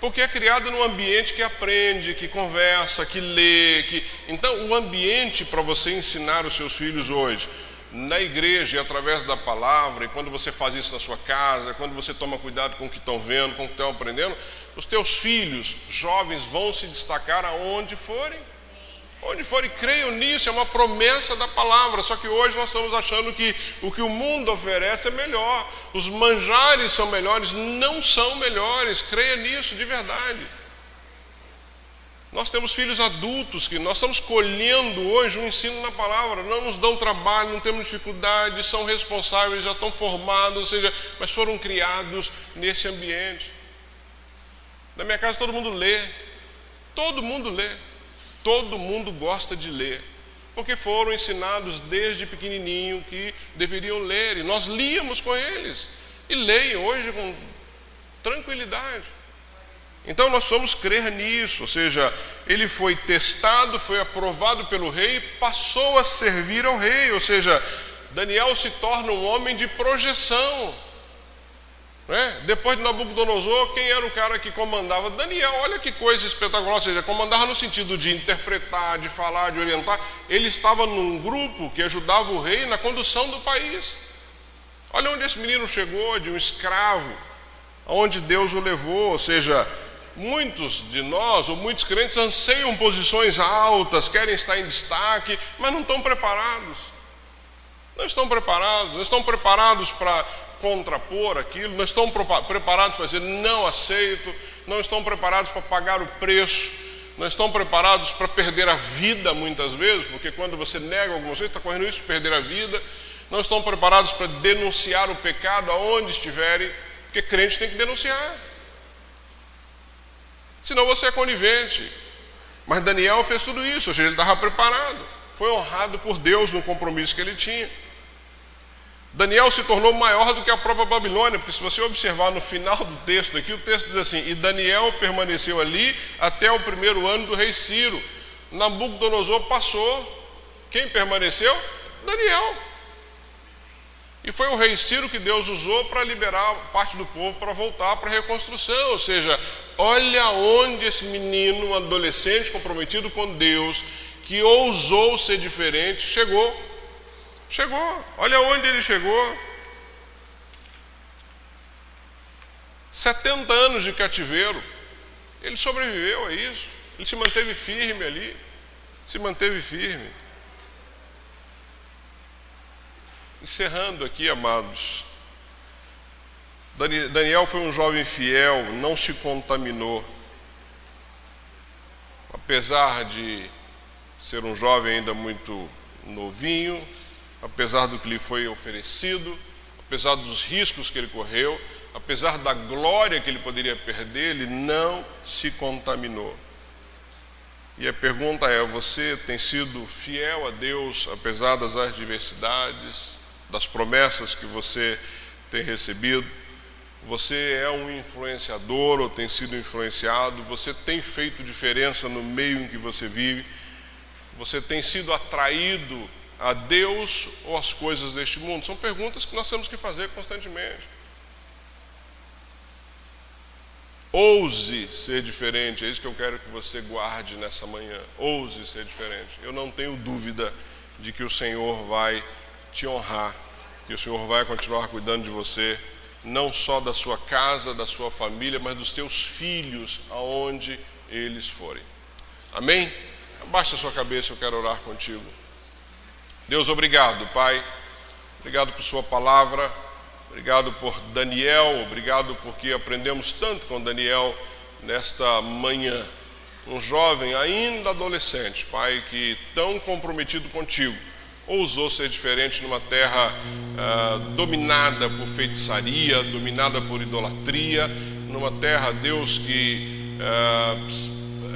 S2: porque é criado num ambiente que aprende, que conversa, que lê, que então o ambiente para você ensinar os seus filhos hoje na igreja e através da palavra, e quando você faz isso na sua casa, quando você toma cuidado com o que estão vendo, com o que estão aprendendo, os teus filhos jovens vão se destacar aonde forem. Onde forem, creiam nisso, é uma promessa da palavra. Só que hoje nós estamos achando que o que o mundo oferece é melhor, os manjares são melhores, não são melhores, creia nisso de verdade. Nós temos filhos adultos que nós estamos colhendo hoje um ensino na palavra, não nos dão trabalho, não temos dificuldade, são responsáveis, já estão formados, ou seja, mas foram criados nesse ambiente. Na minha casa todo mundo lê, todo mundo lê, todo mundo gosta de ler, porque foram ensinados desde pequenininho que deveriam ler, e nós líamos com eles, e leem hoje com tranquilidade. Então nós vamos crer nisso, ou seja, ele foi testado, foi aprovado pelo rei passou a servir ao rei, ou seja, Daniel se torna um homem de projeção. Né? Depois de Nabucodonosor, quem era o cara que comandava? Daniel, olha que coisa espetacular, ou seja, comandava no sentido de interpretar, de falar, de orientar. Ele estava num grupo que ajudava o rei na condução do país. Olha onde esse menino chegou, de um escravo, aonde Deus o levou, ou seja, Muitos de nós, ou muitos crentes, anseiam posições altas, querem estar em destaque, mas não estão preparados. Não estão preparados, não estão preparados para contrapor aquilo, não estão preparados para dizer não aceito, não estão preparados para pagar o preço, não estão preparados para perder a vida muitas vezes, porque quando você nega alguma coisa, está correndo risco de perder a vida, não estão preparados para denunciar o pecado aonde estiverem, porque crente tem que denunciar senão você é conivente. Mas Daniel fez tudo isso, ou seja, ele estava preparado, foi honrado por Deus no compromisso que ele tinha. Daniel se tornou maior do que a própria Babilônia, porque se você observar no final do texto aqui, o texto diz assim: E Daniel permaneceu ali até o primeiro ano do rei Ciro. Nabucodonosor passou. Quem permaneceu? Daniel. E foi o rei Ciro que Deus usou para liberar parte do povo para voltar para a reconstrução. Ou seja, olha onde esse menino, um adolescente comprometido com Deus, que ousou ser diferente, chegou. Chegou. Olha onde ele chegou. 70 anos de cativeiro. Ele sobreviveu a isso. Ele se manteve firme ali. Se manteve firme. Encerrando aqui, amados, Daniel foi um jovem fiel, não se contaminou. Apesar de ser um jovem ainda muito novinho, apesar do que lhe foi oferecido, apesar dos riscos que ele correu, apesar da glória que ele poderia perder, ele não se contaminou. E a pergunta é: você tem sido fiel a Deus apesar das adversidades, das promessas que você tem recebido. Você é um influenciador ou tem sido influenciado, você tem feito diferença no meio em que você vive, você tem sido atraído a Deus ou às coisas deste mundo? São perguntas que nós temos que fazer constantemente. Ouse ser diferente, é isso que eu quero que você guarde nessa manhã. Ouse ser diferente. Eu não tenho dúvida de que o Senhor vai te honrar, que o Senhor vai continuar cuidando de você, não só da sua casa, da sua família, mas dos teus filhos, aonde eles forem. Amém? Abaixa a sua cabeça, eu quero orar contigo. Deus, obrigado, Pai. Obrigado por Sua palavra. Obrigado por Daniel. Obrigado porque aprendemos tanto com Daniel nesta manhã. Um jovem ainda adolescente, Pai, que tão comprometido contigo ousou ser diferente numa terra ah, dominada por feitiçaria, dominada por idolatria, numa terra, Deus, que ah,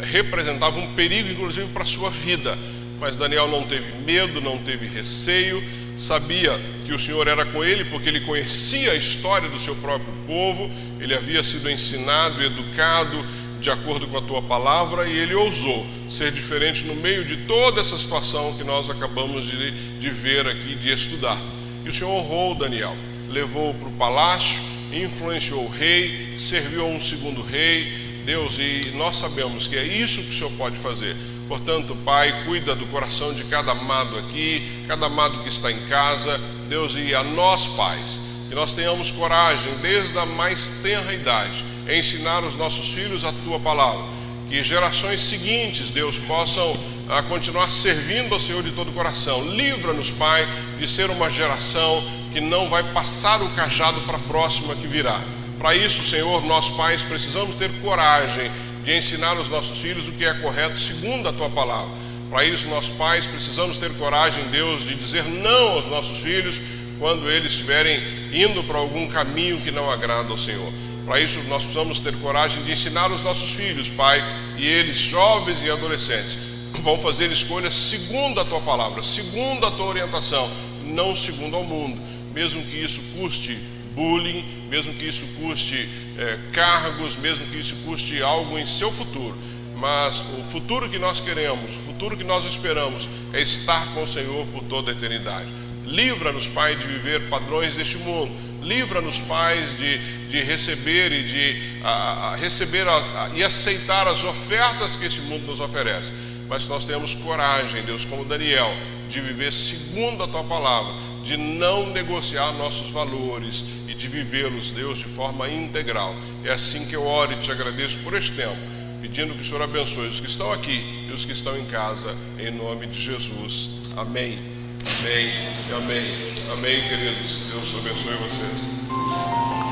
S2: representava um perigo, inclusive, para a sua vida. Mas Daniel não teve medo, não teve receio, sabia que o Senhor era com ele, porque ele conhecia a história do seu próprio povo, ele havia sido ensinado educado de acordo com a tua palavra e ele ousou ser diferente no meio de toda essa situação que nós acabamos de, de ver aqui, de estudar. E o Senhor honrou Daniel, levou-o para o palácio, influenciou o rei, serviu a um segundo rei, Deus, e nós sabemos que é isso que o Senhor pode fazer. Portanto, Pai, cuida do coração de cada amado aqui, cada amado que está em casa, Deus, e a nós, pais, que nós tenhamos coragem, desde a mais tenra idade, ensinar os nossos filhos a tua palavra. Que gerações seguintes, Deus, possam a ah, continuar servindo ao Senhor de todo o coração. Livra-nos, Pai, de ser uma geração que não vai passar o cajado para a próxima que virá. Para isso, Senhor, nós pais precisamos ter coragem de ensinar aos nossos filhos o que é correto segundo a tua palavra. Para isso, nós pais precisamos ter coragem, Deus, de dizer não aos nossos filhos quando eles estiverem indo para algum caminho que não agrada ao Senhor. Para isso, nós precisamos ter coragem de ensinar os nossos filhos, Pai, e eles, jovens e adolescentes, vão fazer escolhas segundo a tua palavra, segundo a tua orientação, não segundo ao mundo, mesmo que isso custe bullying, mesmo que isso custe é, cargos, mesmo que isso custe algo em seu futuro. Mas o futuro que nós queremos, o futuro que nós esperamos é estar com o Senhor por toda a eternidade. Livra-nos, Pai, de viver padrões deste mundo. Livra-nos, Pai, de, de receber e de a, a receber as, a, e aceitar as ofertas que esse mundo nos oferece. Mas nós temos coragem, Deus, como Daniel, de viver segundo a tua palavra, de não negociar nossos valores e de vivê-los, Deus, de forma integral. É assim que eu oro e te agradeço por este tempo, pedindo que o Senhor abençoe os que estão aqui e os que estão em casa, em nome de Jesus. Amém. Amém. Amém. Amém, queridos. Deus abençoe vocês.